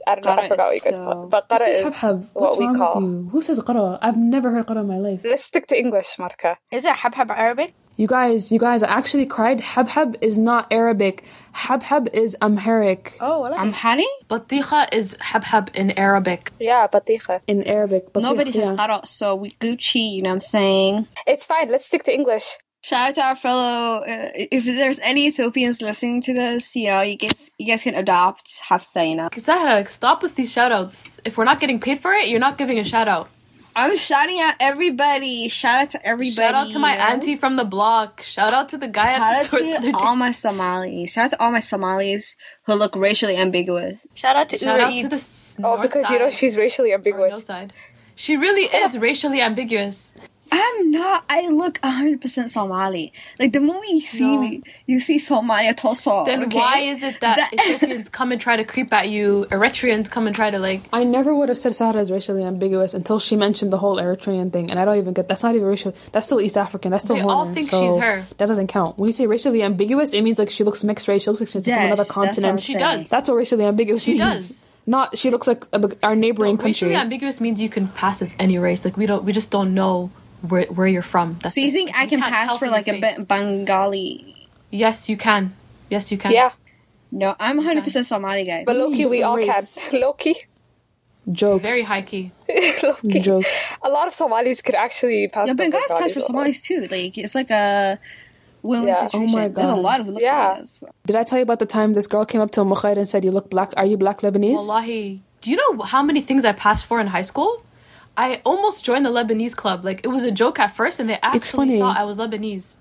I don't know. I forgot what you guys so- call it. But qara Say is habhab. what What's we wrong call. with you? Who says qara? I've never heard qara in my life. Let's stick to English, Marka. Is it habhab Arabic? You guys, you guys, I actually cried. Habhab is not Arabic. Habhab is Amharic Oh, well, Amhari? Batiha is habhab in Arabic. Yeah, batiha. in Arabic. But Nobody says yeah. qara, so we Gucci, you know what I'm saying? It's fine. Let's stick to English. Shout out to our fellow. Uh, if there's any Ethiopians listening to this, you know, you guys, you guys can adopt Hafsa, you know. Sahra, stop with these shoutouts. If we're not getting paid for it, you're not giving a shout out. I'm shouting out everybody. Shout out to everybody. Shout out to my you know? auntie from the block. Shout out to the guy Shout at the out store. the other to day. all my Somalis. Shout out to all my Somalis who look racially ambiguous. Shout out to Shout Ura out to Eats. the s- Oh, north because you know she's racially or no ambiguous. side. She really is racially ambiguous. I'm not. I look 100% Somali. Like the moment you see No. me, you see Somalia Toso. Then okay? why is it that, That- Ethiopians come and try to creep at you, Eritreans come and try to like I never would have said Sahra is racially ambiguous until she mentioned the whole Eritrean thing, and I don't even get. That's not even racial. That's still East African. That's still. They all Horner, think so she's her. That doesn't count. When you say racially ambiguous, it means like she looks mixed race. She looks like she's Yes, from another that's what continent. She does. That's what racially ambiguous She means. does. Not she looks like uh, our neighboring racially country. ambiguous means you can pass as any race. Like we don't we just don't know where where you're from. That's So you it. think Like, I can can't pass for like your a face. Bengali? Yes, you can. Yes, you can. Yeah, No, I'm 100% Somali, guys. but Loki, we all can. Loki. Low key, Jokes. Very high key. low key. Jokes. A lot of Somalis could actually pass. yeah, for Bengalis pass for. Somalis too. Like it's like a win-win Yeah. Oh situation. my There's a lot of look Yeah. like this. Did I tell you about the time this girl came up to Mukhair and said, "You look black. Are you black Lebanese?" Wallahi. Do you know how many things I passed for in high school? I almost joined the Lebanese club. Like it was a joke at first, and they actually funny. thought I was Lebanese.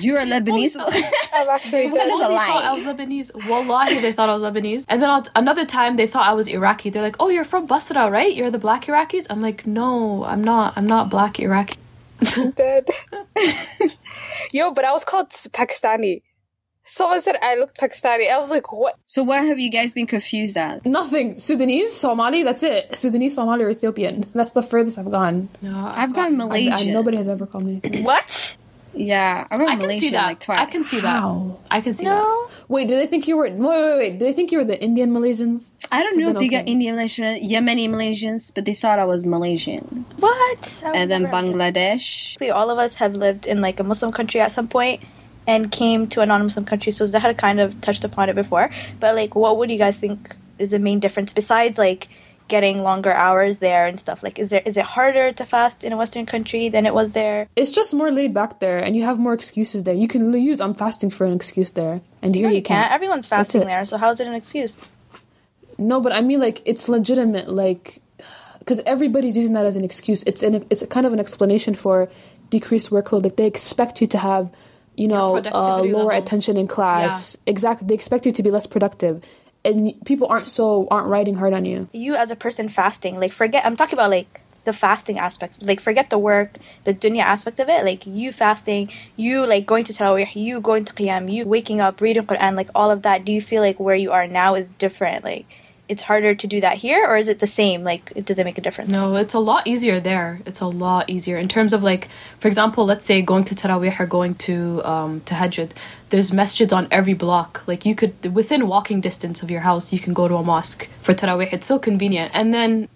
You're a Lebanese. I'm actually That is a lie. thought I was Lebanese. Wallahi, they thought I was Lebanese. And then on- another time, they thought I was Iraqi. They're like, "Oh, you're from Basra, right? You're the black Iraqis." I'm like, "No, I'm not. I'm not black Iraqi." dead. Yo, but I was called Pakistani. Someone said I looked Pakistani. I was like, what? so what have you guys been confused at? Nothing. Sudanese, Somali. That's it. Sudanese, Somali, or Ethiopian. That's the furthest I've gone. No, I've gone I, Malaysian. I, nobody has ever called me. anything. What? Yeah, I've gone I can Malaysian see that. like twice. I can see How? that. I can see that. Wait, did they think you were? Wait, wait, wait. Did they think you were the Indian Malaysians? I don't know if Then they got okay. Indian Malaysian, Yemeni Malaysians, but they thought I was Malaysian. What? And then Bangladesh. Basically, all of us have lived in like a Muslim country at some point and came to a non-Muslim country. So Sahra kind of touched upon it before. But like, what would you guys think is the main difference besides like getting longer hours there and stuff? Like, is there is it harder to fast in a Western country than it was there? It's just more laid back there, and you have more excuses there. You can use "I'm fasting" for an excuse there, and here No, you, you can't. Everyone's fasting there. So how is it an excuse? No, but I mean, like, it's legitimate, like, because everybody's using that as an excuse. It's an it's a kind of an explanation for decreased workload. Like, they expect you to have, you know, uh, lower levels. attention in class. Exactly, they expect you to be less productive, and people aren't so aren't riding hard on you. You as a person fasting, like forget. I'm talking about like the fasting aspect. Like forget the work, the dunya aspect of it. Like you fasting, you like going to tarawih, you going to qiyam, you waking up, reading Quran, like all of that. Do you feel like where you are now is different? Like, it's harder to do that here, or is it the same? Like, does it make a difference? No, it's a lot easier there. It's a lot easier in terms of like, for example, let's say going to Taraweeh or going to um, Tahajjud. There's masjids on every block. Like you could within walking distance of your house, you can go to a mosque for Taraweeh. It's so convenient. And then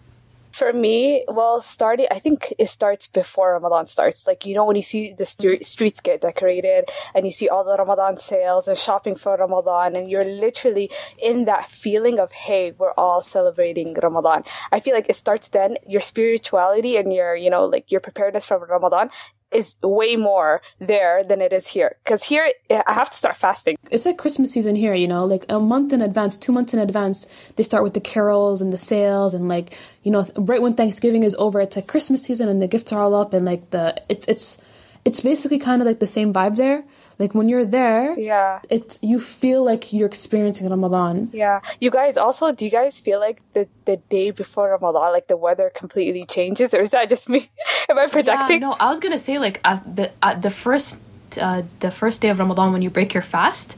For me, well, starting, I think it starts before Ramadan starts. Like, you know, when you see the stre- mm-hmm. streets get decorated and you see all the Ramadan sales and shopping for Ramadan, and you're literally in that feeling of, hey, we're all celebrating Ramadan. I feel like it starts then. Your spirituality and your, you know, like your preparedness for Ramadan is way more there than it is here. Because here, I have to start fasting. it's like Christmas season here, you know, like a month in advance, two months in advance, they start with the carols and the sales and like, you know, right when Thanksgiving is over, it's like Christmas season and the gifts are all up and like the it's it's it's basically kind of like the same vibe there. Like when you're there, Yeah. it's you feel like you're experiencing Ramadan. Yeah. You guys also, do you guys feel like the, the day before Ramadan, like the weather completely changes? Or is that just me? Am I projecting? Yeah, no, I was gonna say like at the at the first uh, the first day of Ramadan when you break your fast,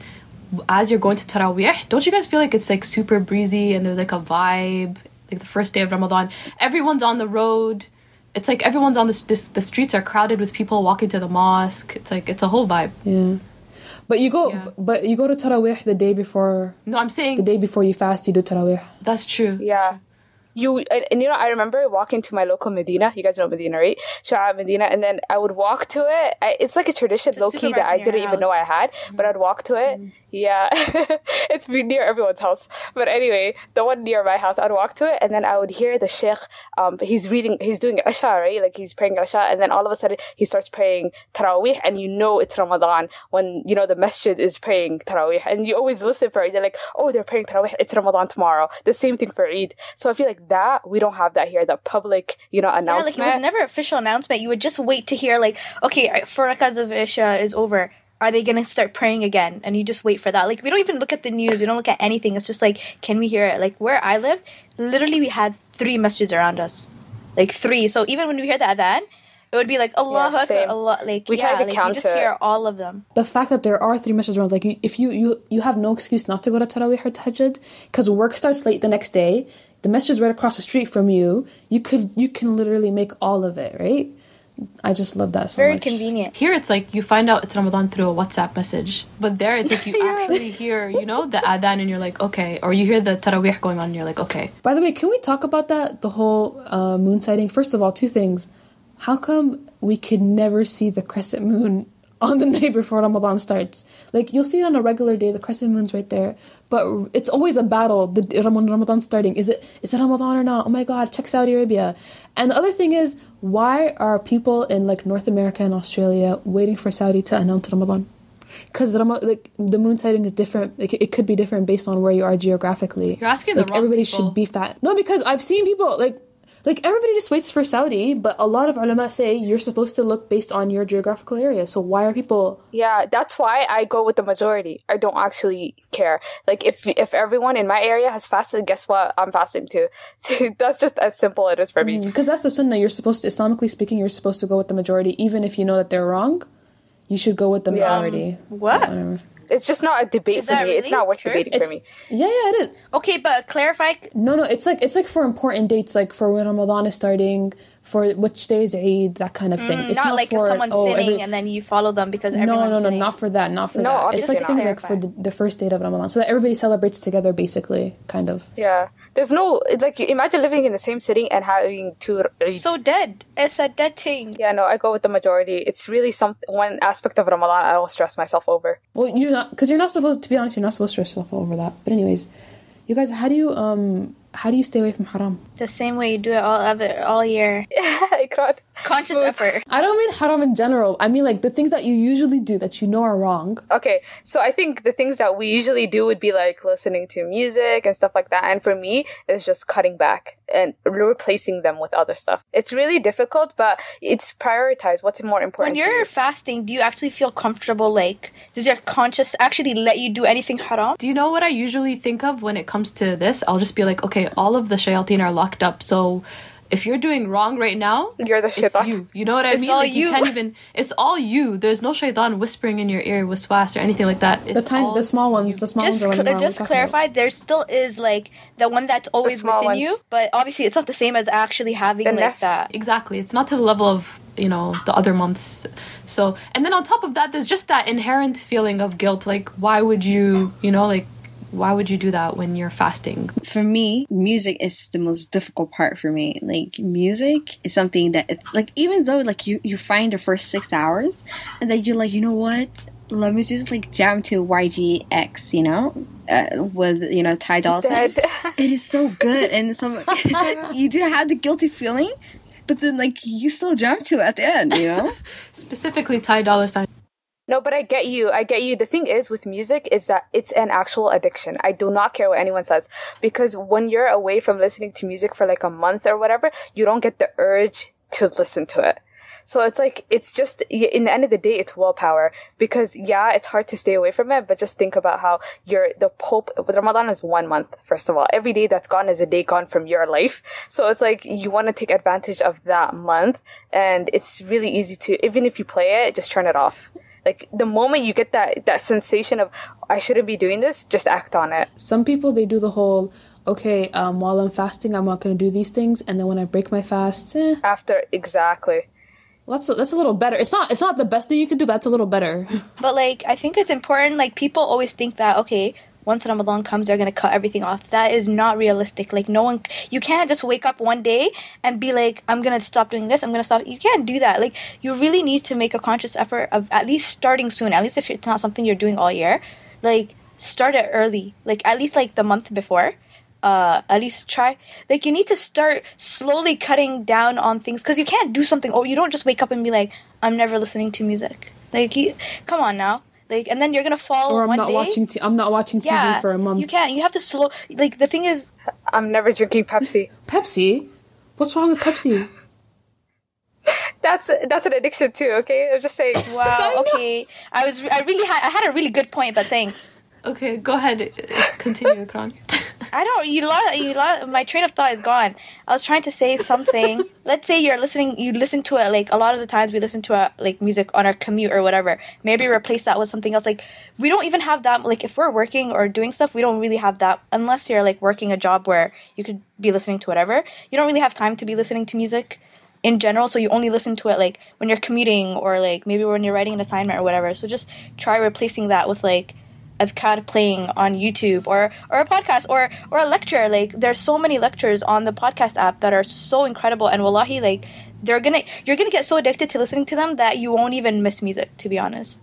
as you're going to Taraweeh, don't you guys feel like it's like super breezy and there's like a vibe? Like the first day of Ramadan, everyone's on the road. It's like everyone's on the this, the streets are crowded with people walking to the mosque. It's like it's a whole vibe. Yeah. But you go Yeah. but you go to Taraweeh the day before No, I'm saying the day before you fast, you do Taraweeh. that's true. Yeah. You and, you know I remember walking to my local Medina. You guys know Medina, right? Sha'a Medina, and then I would walk to it. I, it's like a tradition, low key, that I didn't even know I had. But I'd walk to it. Yeah, it's near everyone's house. But anyway, the one near my house, I'd walk to it, and then I would hear the sheikh. Um, he's reading, he's doing Isha, right? Like he's praying Isha, and then all of a sudden he starts praying Taraweeh, and you know it's Ramadan when you know the masjid is praying Taraweeh, and you always listen for it. You're like, oh, they're praying Taraweeh. It's Ramadan tomorrow. The same thing for Eid. So I feel like that we don't have that here. The public, you know, announcement. Yeah, like announcement. it was never official announcement. You would just wait to hear like, okay, four rakats of Isha is over. Are they gonna start praying again? And you just wait for that. Like we don't even look at the news. We don't look at anything. It's just like, can we hear it? Like where I live, literally we had three masjids around us, like three. So even when we hear that adhan, it would be like Allah Akbar, same. Allah. Like We yeah, can't even like, count you just it. hear all of them. the fact that there are three masjids around, like you, if you you you have no excuse not to go to Taraweeh or Tahajjud because work starts late the next day. The masjid's right across the street from you. You could you can literally make all of it, right? I just love that so much. Very much. convenient. Here it's like you find out it's Ramadan through a WhatsApp message, but there it's like you actually hear, you know, the adhan and you're like, okay, or you hear the tarawih going on and you're like, okay. By the way, can we talk about that? The whole uh, moon sighting. First of all, two things. How come we could never see the crescent moon on the night before Ramadan starts? Like you'll see it on a regular day. The crescent moon's right there, but it's always a battle. The Ram- Ramadan starting. Is it is it Ramadan or not? Oh my God! Check Saudi Arabia. And the other thing is, why are people in like North America and Australia waiting for Saudi to announce Ramadan? Because like the moon sighting is different. Like, it could be different based on where you are geographically. You're asking the like wrong everybody people. should be fat. No, because I've seen people like like everybody just waits for Saudi, but a lot of ulama say you're supposed to look based on your geographical area. So why are people? Yeah, that's why I go with the majority. I don't actually care. Like if if everyone in my area has fasted, guess what? I'm fasting too. that's just as simple it is for me. Mm, because that's the sunnah. You're supposed to, Islamically speaking, you're supposed to go with the majority, even if you know that they're wrong. You should go with the Yeah. majority. What? Whatever. It's just not a debate Is for that me. It's not worth true? debating It's for me. yeah, yeah, it is. Okay, but clarify. No, no, it's like it's like for important dates, like for when Ramadan is starting, for which day is Eid, that kind of thing. it's not, not, like for someone oh, sinning every- and then you follow them because no, everyone's no, no, sinning. not for that, not for No, that. It's like things like for the, the first date of Ramadan, so that everybody celebrates together, basically, kind of. Yeah, there's no. It's like imagine living in the same city and having two. Eids. so dead. It's a dead thing. yeah, no, I go with the majority. It's really some one aspect of Ramadan I don't stress myself over. Well, you're not because you're not supposed to be honest. You're not supposed to stress yourself over that. But anyways, you guys, how do you um how do you stay away from haram? The same way you do it all all year. Ikran. Conscious Smooth. effort. I don't mean haram in general. I mean like the things that you usually do that you know are wrong. Okay, so I think the things that we usually do would be like listening to music and stuff like that. And for me, it's just cutting back and replacing them with other stuff. It's really difficult, but it's prioritize what's more important When you're you. fasting, do you actually feel comfortable? Like, does your conscious actually let you do anything haram? Do you know what I usually think of when it comes to this? I'll just be like, okay, all of the shayateen are locked up, so if you're doing wrong right now, You're the it's shaitan. you. You know what I It's mean? all like you. you. can't even. It's all you. There's no shaitan whispering in your ear, with waswas or anything like that. The It's tiny, all the small ones, the small just ones are running cl- just We're about- clarify there still is like the one that's always small within ones. you but obviously it's not the same as actually having The like nafs. that Exactly. It's not to the level of, you know, the other months. So, and then on top of that, there's just that inherent feeling of guilt. Like, why would you, you know, like, why would you do that when you're fasting? for me, music is the most difficult part for me. Like music is something that it's like even though like you you find the first six hours and then you're like you know what let me just like jam to YGX you know uh, with you know Ty Dolla Sign. It is so good and so you do have the guilty feeling, but then like you still jump to it at the end. You know. Specifically, Thai dollar sign. No, but I get you. I get you. The thing is with music is that it's an actual addiction. I do not care what anyone says because when you're away from listening to music for like a month or whatever, you don't get the urge to listen to it. So it's like, it's just, in the end of the day, it's willpower because yeah, it's hard to stay away from it, but just think about how you're, the Pope, Ramadan is one month, first of all. Every day that's gone is a day gone from your life. So it's like, you want to take advantage of that month and it's really easy to, even if you play it, just turn it off. Like the moment you get that that sensation of I shouldn't be doing this, just act on it. Some people they do the whole okay. Um, while I'm fasting, I'm not going to do these things, and then when I break my fast, eh, After exactly. well, that's a, that's a little better. It's not it's not the best thing you can do, but that's a little better. but like i think it's important like people always think that okay once ramadan comes they're gonna cut everything off. That is not realistic. Like no one you can't just wake up one day and be like i'm gonna stop doing this. I'm gonna stop you can't do that. Like you really need to make a conscious effort of at least starting soon at least if it's not something you're doing all year. Like start it early. Like at least like the month before. Uh at least try. Like you need to start slowly cutting down on things because you can't do something or you don't just wake up and be like i'm never listening to music. Like you come on now like and then you're gonna fall or I'm one not day. watching. T- I'm not watching TV yeah for a month. you can't you have to slow like the thing is I'm never drinking Pepsi. Pepsi. What's wrong with Pepsi? That's that's an addiction too. Okay, I'm just saying. wow okay i was i really had i had a really good point but thanks Okay, go ahead. uh, Continue, Ikran. I don't. You lost. You lost. My train of thought is gone. I was trying to say something. Let's say you're listening. You listen to it like a lot of the times we listen to a, like music on our commute or whatever. Maybe replace that with something else. Like we don't even have that. Like if we're working or doing stuff, we don't really have that unless you're like working a job where you could be listening to whatever. You don't really have time to be listening to music in general. So you only listen to it like when you're commuting or like maybe when you're writing an assignment or whatever. So just try replacing that with like Avcad playing on YouTube or or a podcast or or a lecture. Like there's so many lectures on the podcast app that are so incredible and wallahi like they're gonna you're gonna get so addicted to listening to them that you won't even miss music to be honest.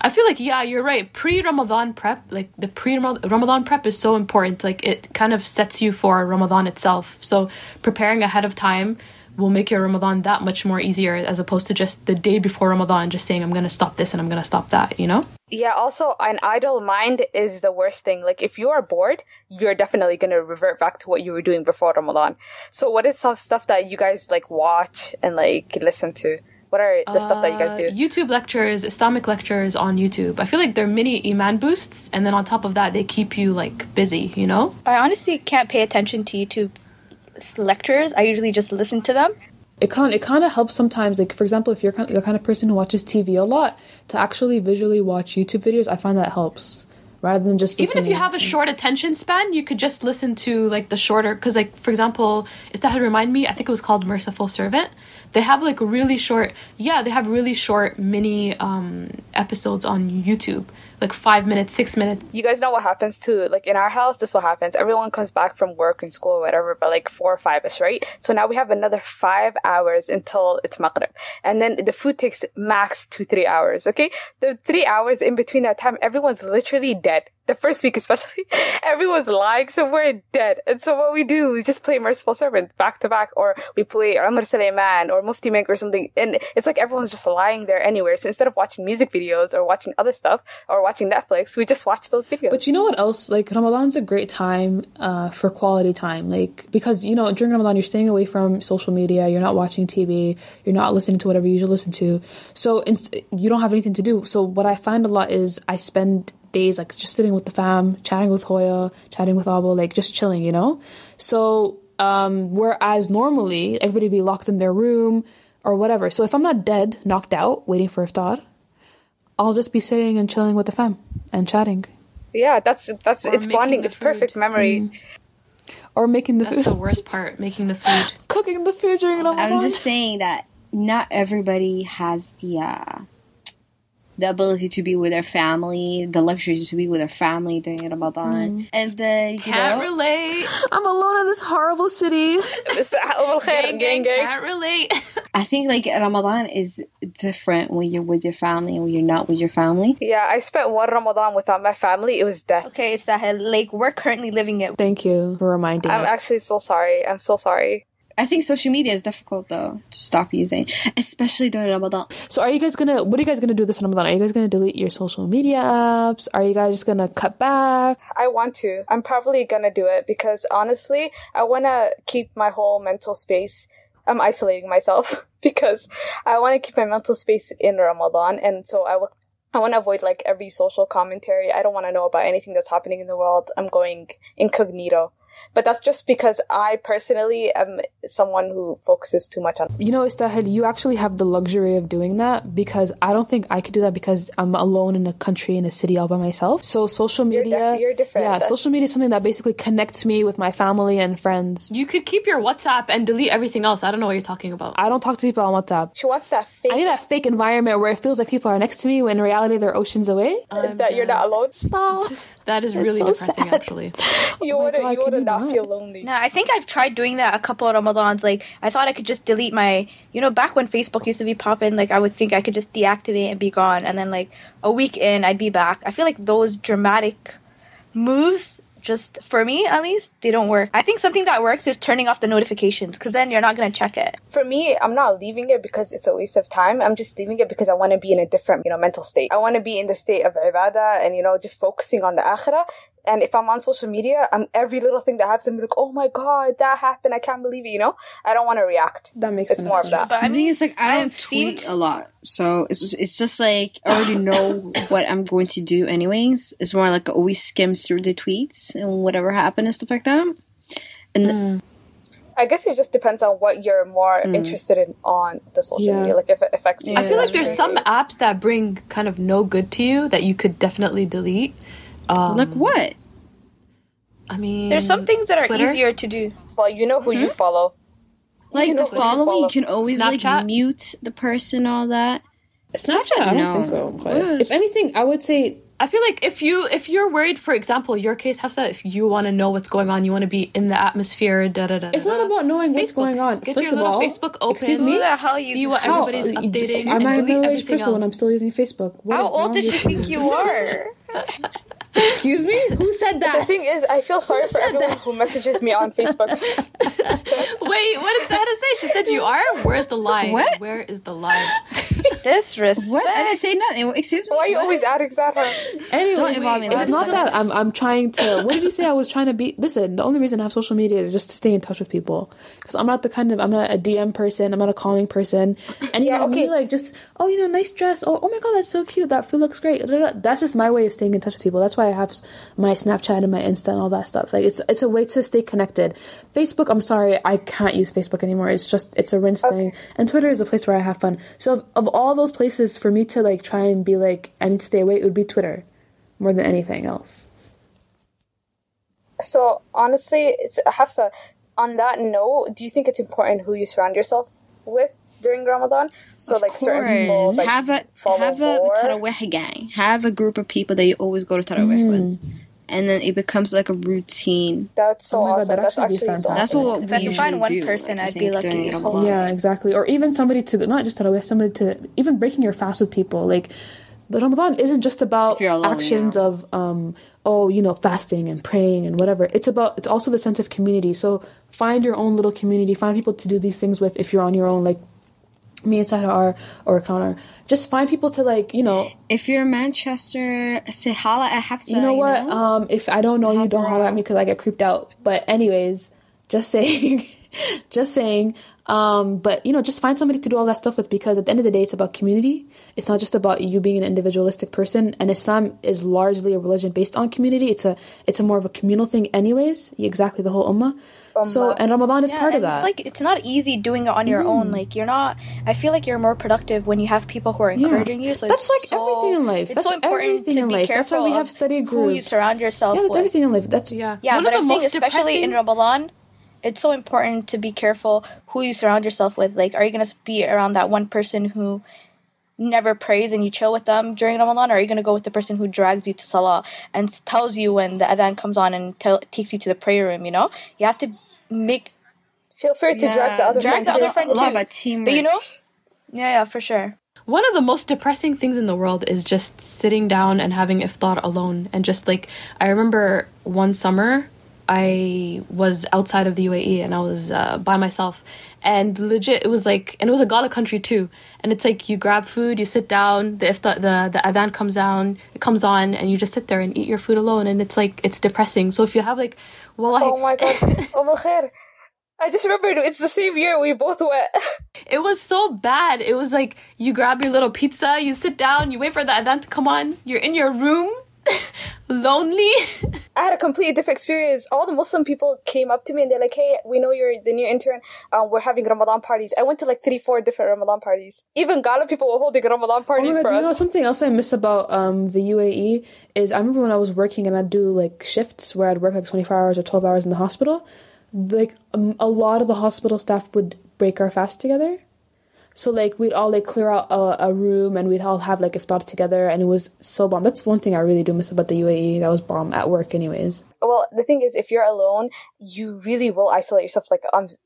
I feel like yeah, you're right. Pre Ramadan prep, like the pre Ramadan prep is so important. Like it kind of sets you for Ramadan itself. So preparing ahead of time will make your Ramadan that much more easier as opposed to just the day before Ramadan just saying I'm going to stop this and I'm going to stop that, you know? Yeah, also an idle mind is the worst thing. Like if you are bored, you're definitely gonna revert back to what you were doing before Ramadan. So what is some stuff that you guys like watch and like listen to? What are the stuff that you guys do? Uh, YouTube lectures, Islamic lectures on YouTube. I feel like they're mini iman boosts and then on top of that they keep you like busy, you know? I honestly can't pay attention to YouTube lectures. I usually just listen to them. it kind it kind of helps sometimes like for example if you're kind the kind of person who watches tv a lot to actually visually watch youtube videos i find that helps rather than just even if you have a short attention span you could just listen to like the shorter because like for example is that remind me i think it was called merciful servant they have like really short yeah they have really short mini um episodes on youtube like five minutes six minutes you guys know what happens too. Like in our house, this is what happens. Everyone comes back from work and school or whatever, but like four or five ish, right? So now we have another five hours until it's Maghrib. And then the food takes max two, three hours, okay? The three hours in between that time, everyone's literally dead. The first week especially, everyone's lying somewhere dead. And so what we do is just play Merciful Servant back to back, or we play Umar Suleiman or Mufti Menk or something. And it's like everyone's just lying there anywhere. So instead of watching music videos or watching other stuff or watching Netflix, we just watch those videos. But you know what else? Like Ramadan's a great time uh, for quality time. Like because you know during Ramadan you're staying away from social media, you're not watching TV, you're not listening to whatever you usually listen to. So inst- you don't have anything to do. So what I find a lot is I spend days like just sitting with the fam, chatting with Hoya, chatting with Abo, like just chilling, you know. So Um, whereas normally everybody would be locked in their room or whatever. So if I'm not dead, knocked out, waiting for iftar, I'll just be sitting and chilling with the fam and chatting Yeah, that's that's Or it's bonding. the It's perfect food. memory. or making the That's food, the worst part, making the food. cooking the food during Ramadan. I'm just saying that not everybody has the uh, the ability to be with their family, the luxury to be with their family during Ramadan, mm-hmm. and then you Can't know, relate. I'm alone in this horrible city. It's the Gang, gang gang, gang. can't relate. I think like Ramadan is different when you're with your family and when you're not with your family. Yeah, I spent one Ramadan without my family. It was death. Okay, Sahel, like we're currently living it. Thank you for reminding me. I'm us. actually so sorry. I'm so sorry. I think social media is difficult though to stop using, especially during Ramadan. so, are you guys gonna? What are you guys gonna do this Ramadan? Are you guys gonna delete your social media apps? Are you guys just gonna cut back? I want to. I'm probably gonna do it because honestly, I wanna keep my whole mental space. I'm isolating myself because I want to keep my mental space in Ramadan, and so I would. I want to avoid like every social commentary. I don't want to know about anything that's happening in the world. I'm going incognito. But that's just because I personally am someone who focuses too much on You know, Istahil, you actually have the luxury of doing that because I don't think I could do that because I'm alone in a country in a city all by myself. So social media, def- you're different. Yeah, social media is something that basically connects me with my family and friends. You could keep your WhatsApp and delete everything else. I don't know what you're talking about. I don't talk to people on WhatsApp. She wants that fake I need that fake environment where it feels like people are next to me when in reality they're oceans away. that you're not alone. Stop. That is It's really so depressing, sad. actually. Oh you my wouldn't God, you wouldn't you not not? feel lonely. No, I think I've tried doing that a couple of Ramadans. Like, I thought I could just delete my, you know, back when Facebook used to be popping, like, I would think I could just deactivate and be gone. And then, like, a week in, I'd be back. I feel like those dramatic moves, just for me at least, they don't work. I think something that works is turning off the notifications because then you're not going to check it. For me, I'm not leaving it because it's a waste of time. I'm just leaving it because I want to be in a different, you know, mental state. I want to be in the state of ibadah and, you know, just focusing on the akhirah. And if I'm on social media, I'm every little thing that happens, I'm like, oh my god, that happened. I can't believe it, you know? I don't want to react. That makes It's sense. more of that. But I I think mean, it's like I don't I've seen- tweet a lot, so it's just, it's just like I already know what I'm going to do anyways. It's more like oh, I always skim through the tweets and whatever happened and stuff like that. And hmm. I guess it just depends on what you're more hmm. interested in on the social Yeah. media, like if it affects you. I feel like there's some apps that bring kind of no good to you that you could definitely delete. Um, like what? I mean, there's some things that are Twitter? easier to do. Well, you know who you follow. Like You know the who you following, follow. you can always Snapchat? like mute the person, all that. Snapchat, I don't No. think so. But if anything, I would say I feel like if you if you're worried, for example, your case, Hafsa, if you want to know what's going on, you want to be in the atmosphere. Da da da. it's not about knowing what's going on. Get First your of little all, Facebook open. Excuse Who me. the hell See uses what How- everybody's updating I'm and a delete middle-aged person when else. I'm still using Facebook. What How is wrong old did you think you were? Excuse me? Who said that? The thing is, I feel sorry for everyone who messages me on Facebook. Wait, what did Sahra say? She said you are. Where's the lie? What? Where is the lie? Disrespect. What? I didn't say nothing. Excuse me. Why are you What? always adding Sahra? Anyway, Don't involve me it's that. not that I'm I'm trying to. What did you say? I was trying to be. Listen, the only reason I have social media is just to stay in touch with people. Because I'm not the kind of I'm not a DM person. I'm not a calling person. And you Yeah, know okay. me, like just oh you know nice dress. Oh oh my god that's so cute. That food looks great. That's just my way of staying in touch with people. That's why I have my Snapchat and my Insta and all that stuff. Like it's it's a way to stay connected. Facebook, I'm sorry, I can't use Facebook anymore. It's just it's a rinse thing. And Twitter is a place where I have fun. So of, of all those places for me to like try and be like I need to stay away, it would be Twitter more than anything else. So honestly, it's, Hafsa, on that note, do you think it's important who you surround yourself with during Ramadan? So like certain people like have a follow have a more. tarawih gang. Have a group of people that you always go to tarawih mm. with, and then it becomes like a routine. That's so Oh my God, awesome. that'd That's actually actually fantastic. That's what we If I could find one do, person, I I'd be lucky. during Ramadan. Yeah, exactly. Or even somebody to not just Tarawih, somebody to even breaking your fast with people. Like the Ramadan isn't just about alone, actions yeah. of um oh you know fasting and praying and whatever. It's about it's also the sense of community. So find your own little community. Find people to do these things with if you're on your own. Like me and Sahra are or Connor. Just find people to like you know If you're in Manchester, say holla at Hafsa. you know what know? um if I don't know you don't holler at me because I get creeped out. But anyways, just saying. just saying. Um, but you know, just find somebody to do all that stuff with because at the end of the day, it's about community. It's not just about you being an individualistic person. And Islam is largely a religion based on community. It's a it's a more of a communal thing, anyways. Exactly the whole ummah. Oh, so and Ramadan is Yeah, part of that. It's like it's not easy doing it on your own. Mm. Like you're not. I feel like you're more productive when you have people who are encouraging you. So That's it's like so- everything in life. It's That's so important everything to in be life. That's why we have study Who you surround yourself yeah, that's with. everything in life. That's Yeah. Yeah, One but of I'm the saying most especially in Ramadan, it's so important to be careful who you surround yourself with. Like, are you gonna be around that one person who never prays and you chill with them during Ramadan, or are you gonna go with the person who drags you to Salah and tells you when the adhan comes on and tell, takes you to the prayer room? You know, you have to make. Feel free to drag the other drag friends the other in. friend a lot too. about teamwork. But you know, yeah, yeah, for sure. One of the most depressing things in the world is just sitting down and having iftar alone. And just like, I remember one summer, I was outside of the UAE and I was uh, by myself. And legit, it was like, and it was a Gala country too. And it's like you grab food, you sit down, the iftar, the the adhan comes down, it comes on, and you just sit there and eat your food alone. And it's like it's depressing. So if you have like, well Oh my god. Oh, Al. I just remembered it's the same year we both went. It was so bad. It was like you grab your little pizza, you sit down, you wait for the adhan to come on, you're in your room, lonely. I had a completely different experience. All the Muslim people came up to me and they're like, "Hey, we know you're the new intern. Um, we're having Ramadan parties." I went to like three, four different Ramadan parties. Even Gala people were holding Ramadan Oh parties my God, for you know us. something else I miss about um the UAE is I remember when I was working and I'd do like shifts where I'd work like twenty four hours or twelve hours in the hospital. Like um, a lot of the hospital staff would break our fast together. So like we'd all like clear out a, a room and we'd all have like iftar together and it was so bomb. That's one thing I really do miss about the UAE. That was bomb at work, anyways. Well, the thing is, if you're alone, you really will isolate yourself. Like th-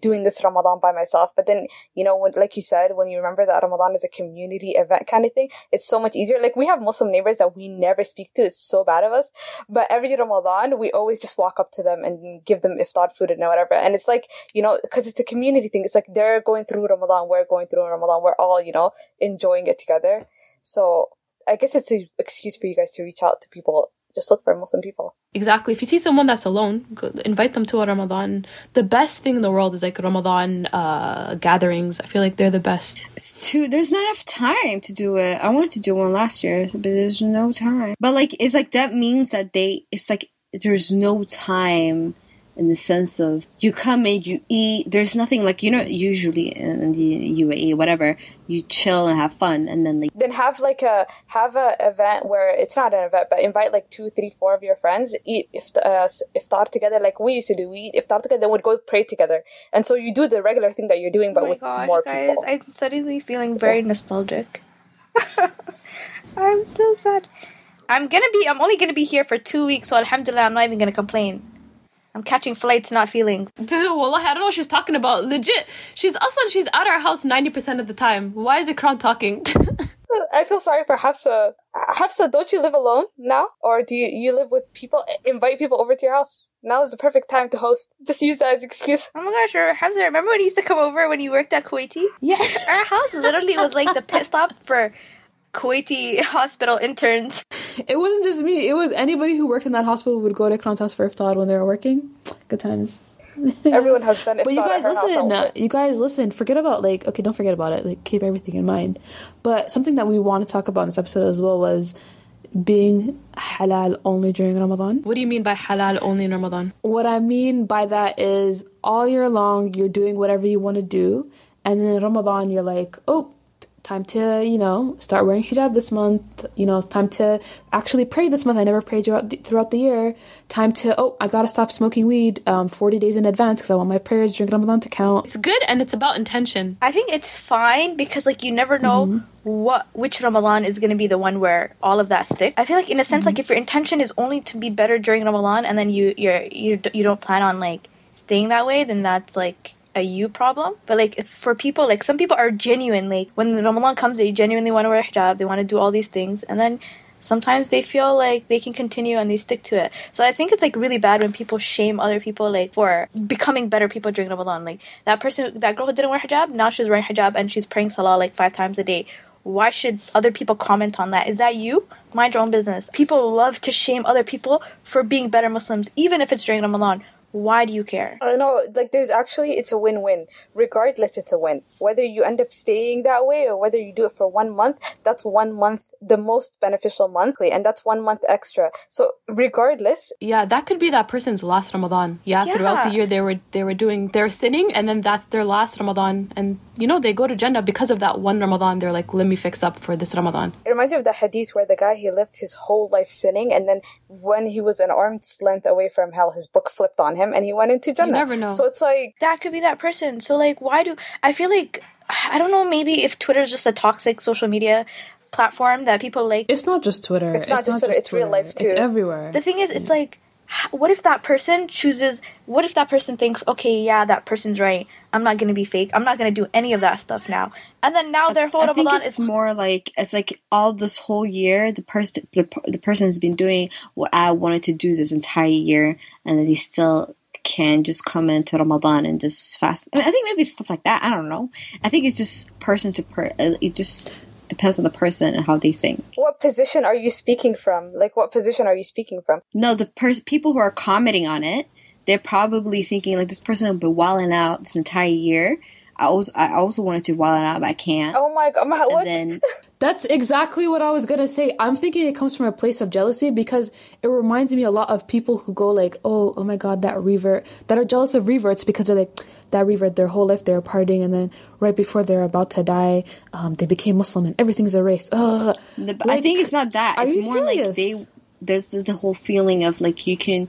doing this Ramadan by myself, but then you know, when like you said, when you remember that Ramadan is a community event kind of thing, it's so much easier. Like we have Muslim neighbors that we never speak to. It's so bad of us, but every Ramadan we always just walk up to them and give them iftar food and whatever. And it's like you know, because it's a community thing. It's like they're going through Ramadan, we're going through Ramadan, we're all you know enjoying it together. So I guess it's an excuse for you guys to reach out to people. Just look for Muslim people. Exactly. If you see someone that's alone, go, invite them to a Ramadan. The best thing in the world is like Ramadan uh, gatherings. I feel like they're the best. It's too. There's not enough time to do it. I wanted to do one last year, but there's no time. But like, it's like that means that they. It's like there's no time in the sense of you come and you eat. There's nothing like you know. Usually in the UAE, whatever, you chill and have fun, and then like then have like a have a event where it's not an event but invite like two three four of your friends eat if uh, iftar together like we used to do we eat iftar together then we'd go pray together and so you do the regular thing that you're doing but oh with gosh, more guys, people I'm suddenly feeling very nostalgic. I'm so sad. I'm gonna be. I'm only gonna be here for two weeks, so Alhamdulillah, I'm not even gonna complain. I'm catching flights, not feelings. Dude, Wallahi, I don't know what she's talking about. Legit. She's Aslan, she's at our house 90% of the time. Why is Ikran talking? I feel sorry for Hafsa Hafsa don't you live alone now or do you, you live with people invite people over to your house now is the perfect time to host just use that as excuse Oh my gosh, or Hamza, remember when you used to come over when you worked at Kuwaiti? yeah. Our house literally was like the pit stop for Kuwaiti hospital interns. It wasn't just me. It was anybody who worked in that hospital would go to Ikran's house for iftar when they were working. Good times. everyone has done But you guys listen. Uh, you guys listen. Forget about like okay, don't forget about it. Like keep everything in mind. But something that we want to talk about in this episode as well was being halal only during Ramadan. What do you mean by halal only in Ramadan? What I mean by that is all year long you're doing whatever you want to do, and then in Ramadan you're like, oh, t- time to you know start wearing hijab this month. You know, it's time to actually pray this month. I never prayed throughout the, throughout the year. Time to oh, I gotta stop smoking weed um, 40 days in advance because I want my prayers during Ramadan to count. It's good and it's about intention. I think it's fine because like you never know what which Ramadan is going to be the one where all of that sticks. I feel like in a sense like if your intention is only to be better during Ramadan and then you you're you d- you don't plan on like staying that way, then that's like a you problem. But like for people like some people are genuine like when Ramadan comes they genuinely want to wear hijab, they want to do all these things and then sometimes they feel like they can continue and they stick to it. So I think it's like really bad when people shame other people like for becoming better people during Ramadan. Like that person, that girl who didn't wear hijab, now she's wearing hijab and she's praying salah like five times a day. Why should other people comment on that? Is that you? Mind your own business. People love to shame other people for being better Muslims, even if it's during Ramadan. Why do you care? I don't know. Like, there's actually, it's a win win. Regardless, it's a win. Whether you end up staying that way or whether you do it for one month, that's one month, the most beneficial monthly, and that's one month extra. So, regardless, Yeah, that could be that person's last Ramadan. Yeah, throughout the year they were they were doing they're sinning and then that's their last Ramadan and you know they go to Jannah because of that one Ramadan. They're like, let me fix up for this Ramadan. it reminds me of the hadith where the guy, he lived his whole life sinning, and then when he was an arm's length away from hell, his book flipped on him and he went into Jannah. never know. So, it's like, that could be that person. So like why do I feel like I don't know maybe if Twitter is just a toxic social media platform that people like It's not just Twitter. It's not just Twitter, it's real life, too. It's everywhere. the thing is it's like h- what if that person chooses what if that person thinks okay yeah that person's right I'm not going to be fake I'm not going to do any of that stuff now and then now their whole I think Ramadan it's is more like it's like all this whole year the person the, the person's been doing what I wanted to do this entire year, and then they still can just come into Ramadan and just fast. I, mean, I think maybe stuff like that. I don't know. I think it's just person to per. uh, It just depends on the person and how they think. what position are you speaking from? Like, what position are you speaking from? No, the pers- people who are commenting on it, they're probably thinking like this person will be wilding out this entire year. I also I also wanted to wild out, but I can't. Oh my god, my- what? then That's exactly what I was gonna say. I'm thinking it comes from a place of jealousy because it reminds me a lot of people who go like, "Oh, oh my God, that revert," that are jealous of reverts because they're like, that revert their whole life they're partying, and then right before they're about to die, um, they became Muslim and everything's erased. Ugh. The, but I think it's not that. are It's you more like they. serious? There's this- the whole feeling of like you can.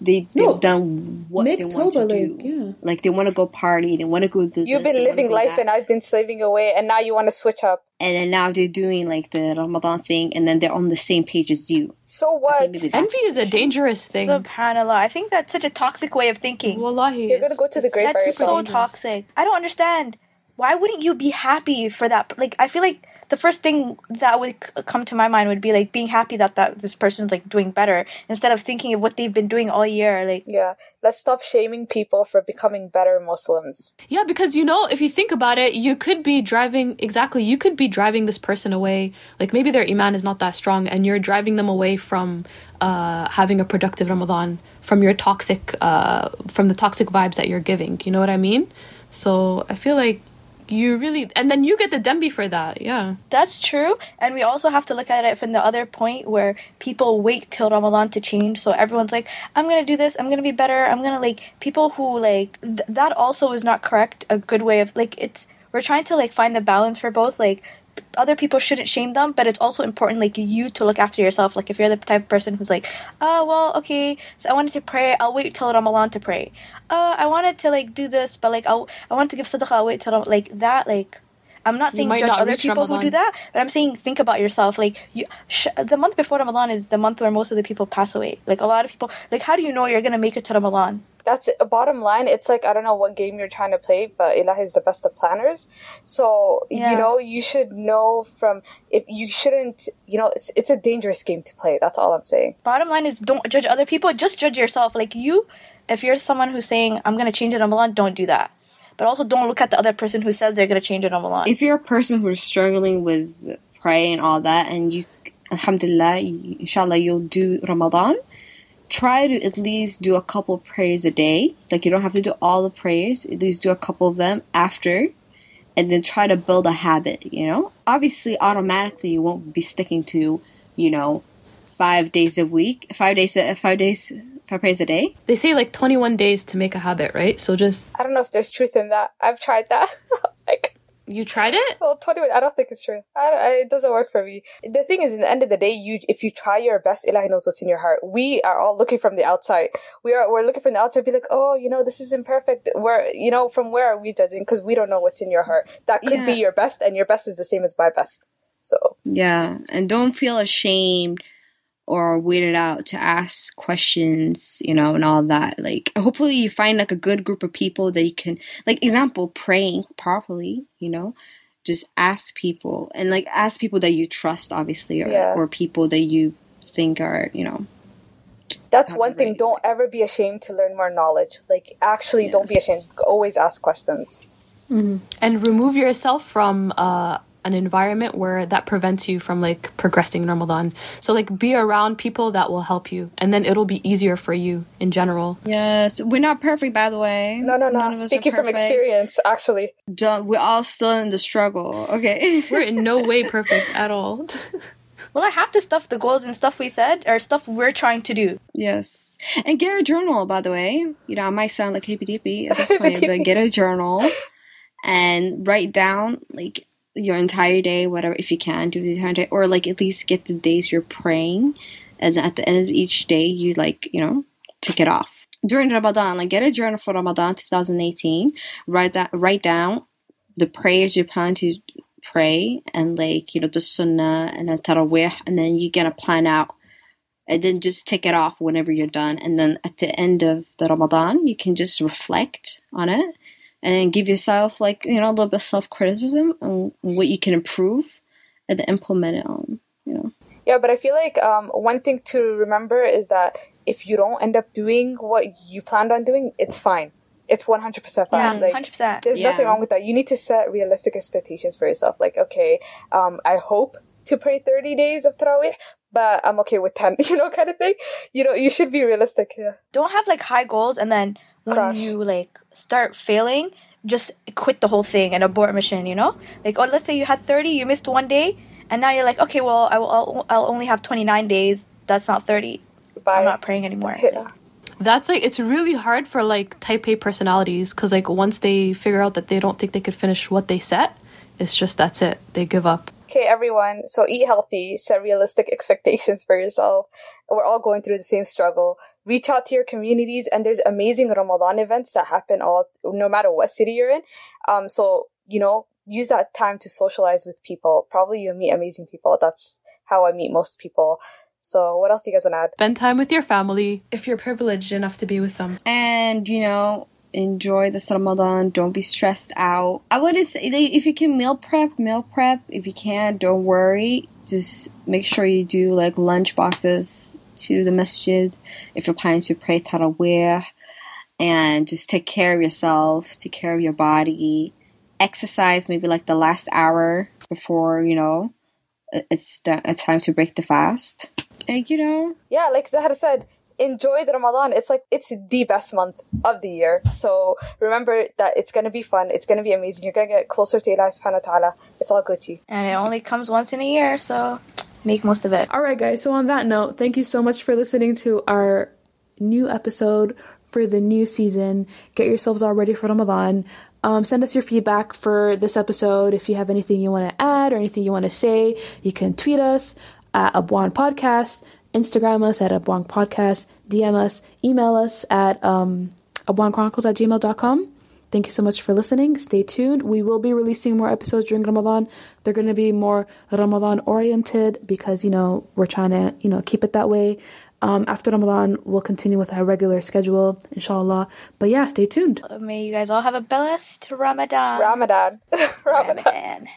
They they've No. done what they want to Toba, do. like, yeah. Like they want to go party. They want to go. To You've been living life that. and I've been slaving away, and now you want to switch up. and then now they're doing like the Ramadan thing, and then they're on the same page as you. So what? think maybe that's- Envy is a dangerous thing. subhanallah I think that's such a toxic way of thinking Wallahi. You're gonna go to the grave That's so yourself. toxic. I don't understand. Why wouldn't you be happy for that? Like, I feel like the first thing that would come to my mind would be like being happy that that this person's like doing better instead of thinking of what they've been doing all year. Like, Yeah, let's stop shaming people for becoming better Muslims. Yeah, because you know, if you think about it, you could be driving exactly. You could be driving this person away. Like maybe their iman is not that strong, and you're driving them away from uh, having a productive Ramadan, from your toxic, uh, from the toxic vibes that you're giving. You know what I mean? So I feel like you really, and then you get the dembi for that. Yeah. that's true. And we also have to look at it from the other point where people wait till Ramadan to change. So everyone's like, I'm gonna do this, I'm gonna be better, I'm gonna like, people who like, th- that also is not correct. A good way of, like, it's, we're trying to like find the balance for both. Like, other people shouldn't shame them, but it's also important, like, you to look after yourself. Like, if you're the type of person who's like, oh, well, okay, so I wanted to pray, I'll wait till Ramadan to pray. Uh, I wanted to like do this, but like, I'll, I want to give sadaqah, I'll wait till, Ram-" like, that, like, I'm not saying judge not other people who do that, but I'm saying think about yourself. Like you, sh- the month before Ramadan is the month where most of the people pass away. Like a lot of people, like how do you know you're gonna make it to Ramadan? That's a bottom line. It's like I don't know what game you're trying to play, but Ilahi is the best of planners. So Yeah. you know you should know from if you shouldn't. You know it's it's a dangerous game to play. That's all I'm saying. Bottom line is don't judge other people. Just judge yourself. Like you, if you're someone who's saying I'm gonna change it in Ramadan, don't do that. But also don't look at the other person who says they're gonna change it in Ramadan. If you're a person who's struggling with prayer and all that, and you, Alhamdulillah, inshallah, you'll do Ramadan. Try to at least do a couple prayers a day. Like you don't have to do all the prayers. At least do a couple of them after, and then try to build a habit. You know, obviously, automatically you won't be sticking to, you know, five days a week, five days, five days, five prayers a day. They say like 21 days to make a habit, right? So just I don't know if there's truth in that. I've tried that. like you tried it. well, 21. I don't think it's true. I don't, I, it doesn't work for me. The thing is, in the end of the day, you if you try your best, Ilahi knows what's in your heart. We are all looking from the outside. We are we're looking from the outside. Be like, oh, you know, this is imperfect. Where you know, from where are we judging? Because we don't know what's in your heart. That could be your best, and your best is the same as my best. So Yeah, and don't feel ashamed or weirded out to ask questions, you know, and all that. Like, hopefully, you find like a good group of people that you can, like, example, praying properly, you know, just ask people and like ask people that you trust, obviously, or, Yeah. or people that you think are, you know, that's one thing. great Don't ever be ashamed to learn more knowledge. Like actually, don't be ashamed. Always ask questions. and remove yourself from uh an environment where that prevents you from like progressing in Ramadan. So like be around people that will help you and then it'll be easier for you in general. Yes, we're not perfect, by the way. No, no, no. of Speaking from experience, actually. Don't, we're all still in the struggle. Okay. We're in no way perfect at all. Well, I have to stuff, the goals and stuff we said, or stuff we're trying to do. yes, and get a journal. By the way, you know I might sound like hippy dippy at this point, but get a journal and write down like your entire day, whatever if you can do the entire day, or like at least get the days you're praying, and at the end of each day you like you know tick it off. During Ramadan, like get a journal for Ramadan 2018. Write that write down the prayers you plan to pray and like you know the sunnah and then tarawih and then you're gonna plan out and then just tick it off whenever you're done and then at the end of the ramadan you can just reflect on it and then give yourself like you know a little bit of self-criticism on what you can improve and implement it on you know Yeah, but I feel like um, one thing to remember is that if you don't end up doing what you planned on doing, it's fine. It's 100% fine. Yeah, like, 100%. There's Yeah. nothing wrong with that. You need to set realistic expectations for yourself. Like, okay, um, I hope to pray 30 days of Tarawih, but I'm okay with 10, you know, kind of thing. You know, you should be realistic. Yeah. Don't have like high goals and then when Crush. you like start failing, just quit the whole thing and abort mission, you know? Like, oh, let's say you had 30, you missed one day, and now you're like, okay, well, I will, I'll, I'll only have 29 days. That's not 30. Bye. I'm not praying anymore. Yeah. That's like it's really hard for like type A personalities because like once they figure out that they don't think they could finish what they set, it's just that's it. They give up. Okay, everyone. So eat healthy, set realistic expectations for yourself. We're all going through the same struggle. Reach out to your communities, and there's amazing Ramadan events that happen all no matter what city you're in. Um, so you know, use that time to socialize with people. Probably you'll meet amazing people. That's how I meet most people. So what else do you guys want to add? Spend time with your family if you're privileged enough to be with them. and you know enjoy this ramadan. Don't be stressed out. I would say if you can meal prep meal prep. If you can't don't worry. Just make sure you do like lunch boxes to the masjid. If you're planning to pray tarawih. And just take care of yourself. Take care of your body. Exercise maybe like the last hour before you know it's it's time to break the fast. And you know. Yeah, like Sahra said, enjoy the Ramadan. It's like it's the best month of the year. So remember that it's gonna be fun. It's gonna be amazing. You're gonna get closer to Allah subhanahu wa ta'ala. It's all Gucci. And it only comes once in a year, so make most of it. All right, guys. So on that note, thank you so much for listening to our new episode for the new season. Get yourselves all ready for Ramadan. Um, send us your feedback for this episode. If you have anything you want to add or anything you want to say, you can tweet us at Abwaan Podcast, Instagram us at Abwaan Podcast, DM us, email us at um, abwaanchronicles at gmail.com. Thank you so much for listening. Stay tuned. We will be releasing more episodes during Ramadan. They're going to be more Ramadan oriented because, you know, we're trying to, you know, keep it that way. Um, after Ramadan, we'll continue with our regular schedule, inshallah. But yeah, stay tuned. May you guys all have a blessed Ramadan. Ramadan. Ramadan. Ramadan.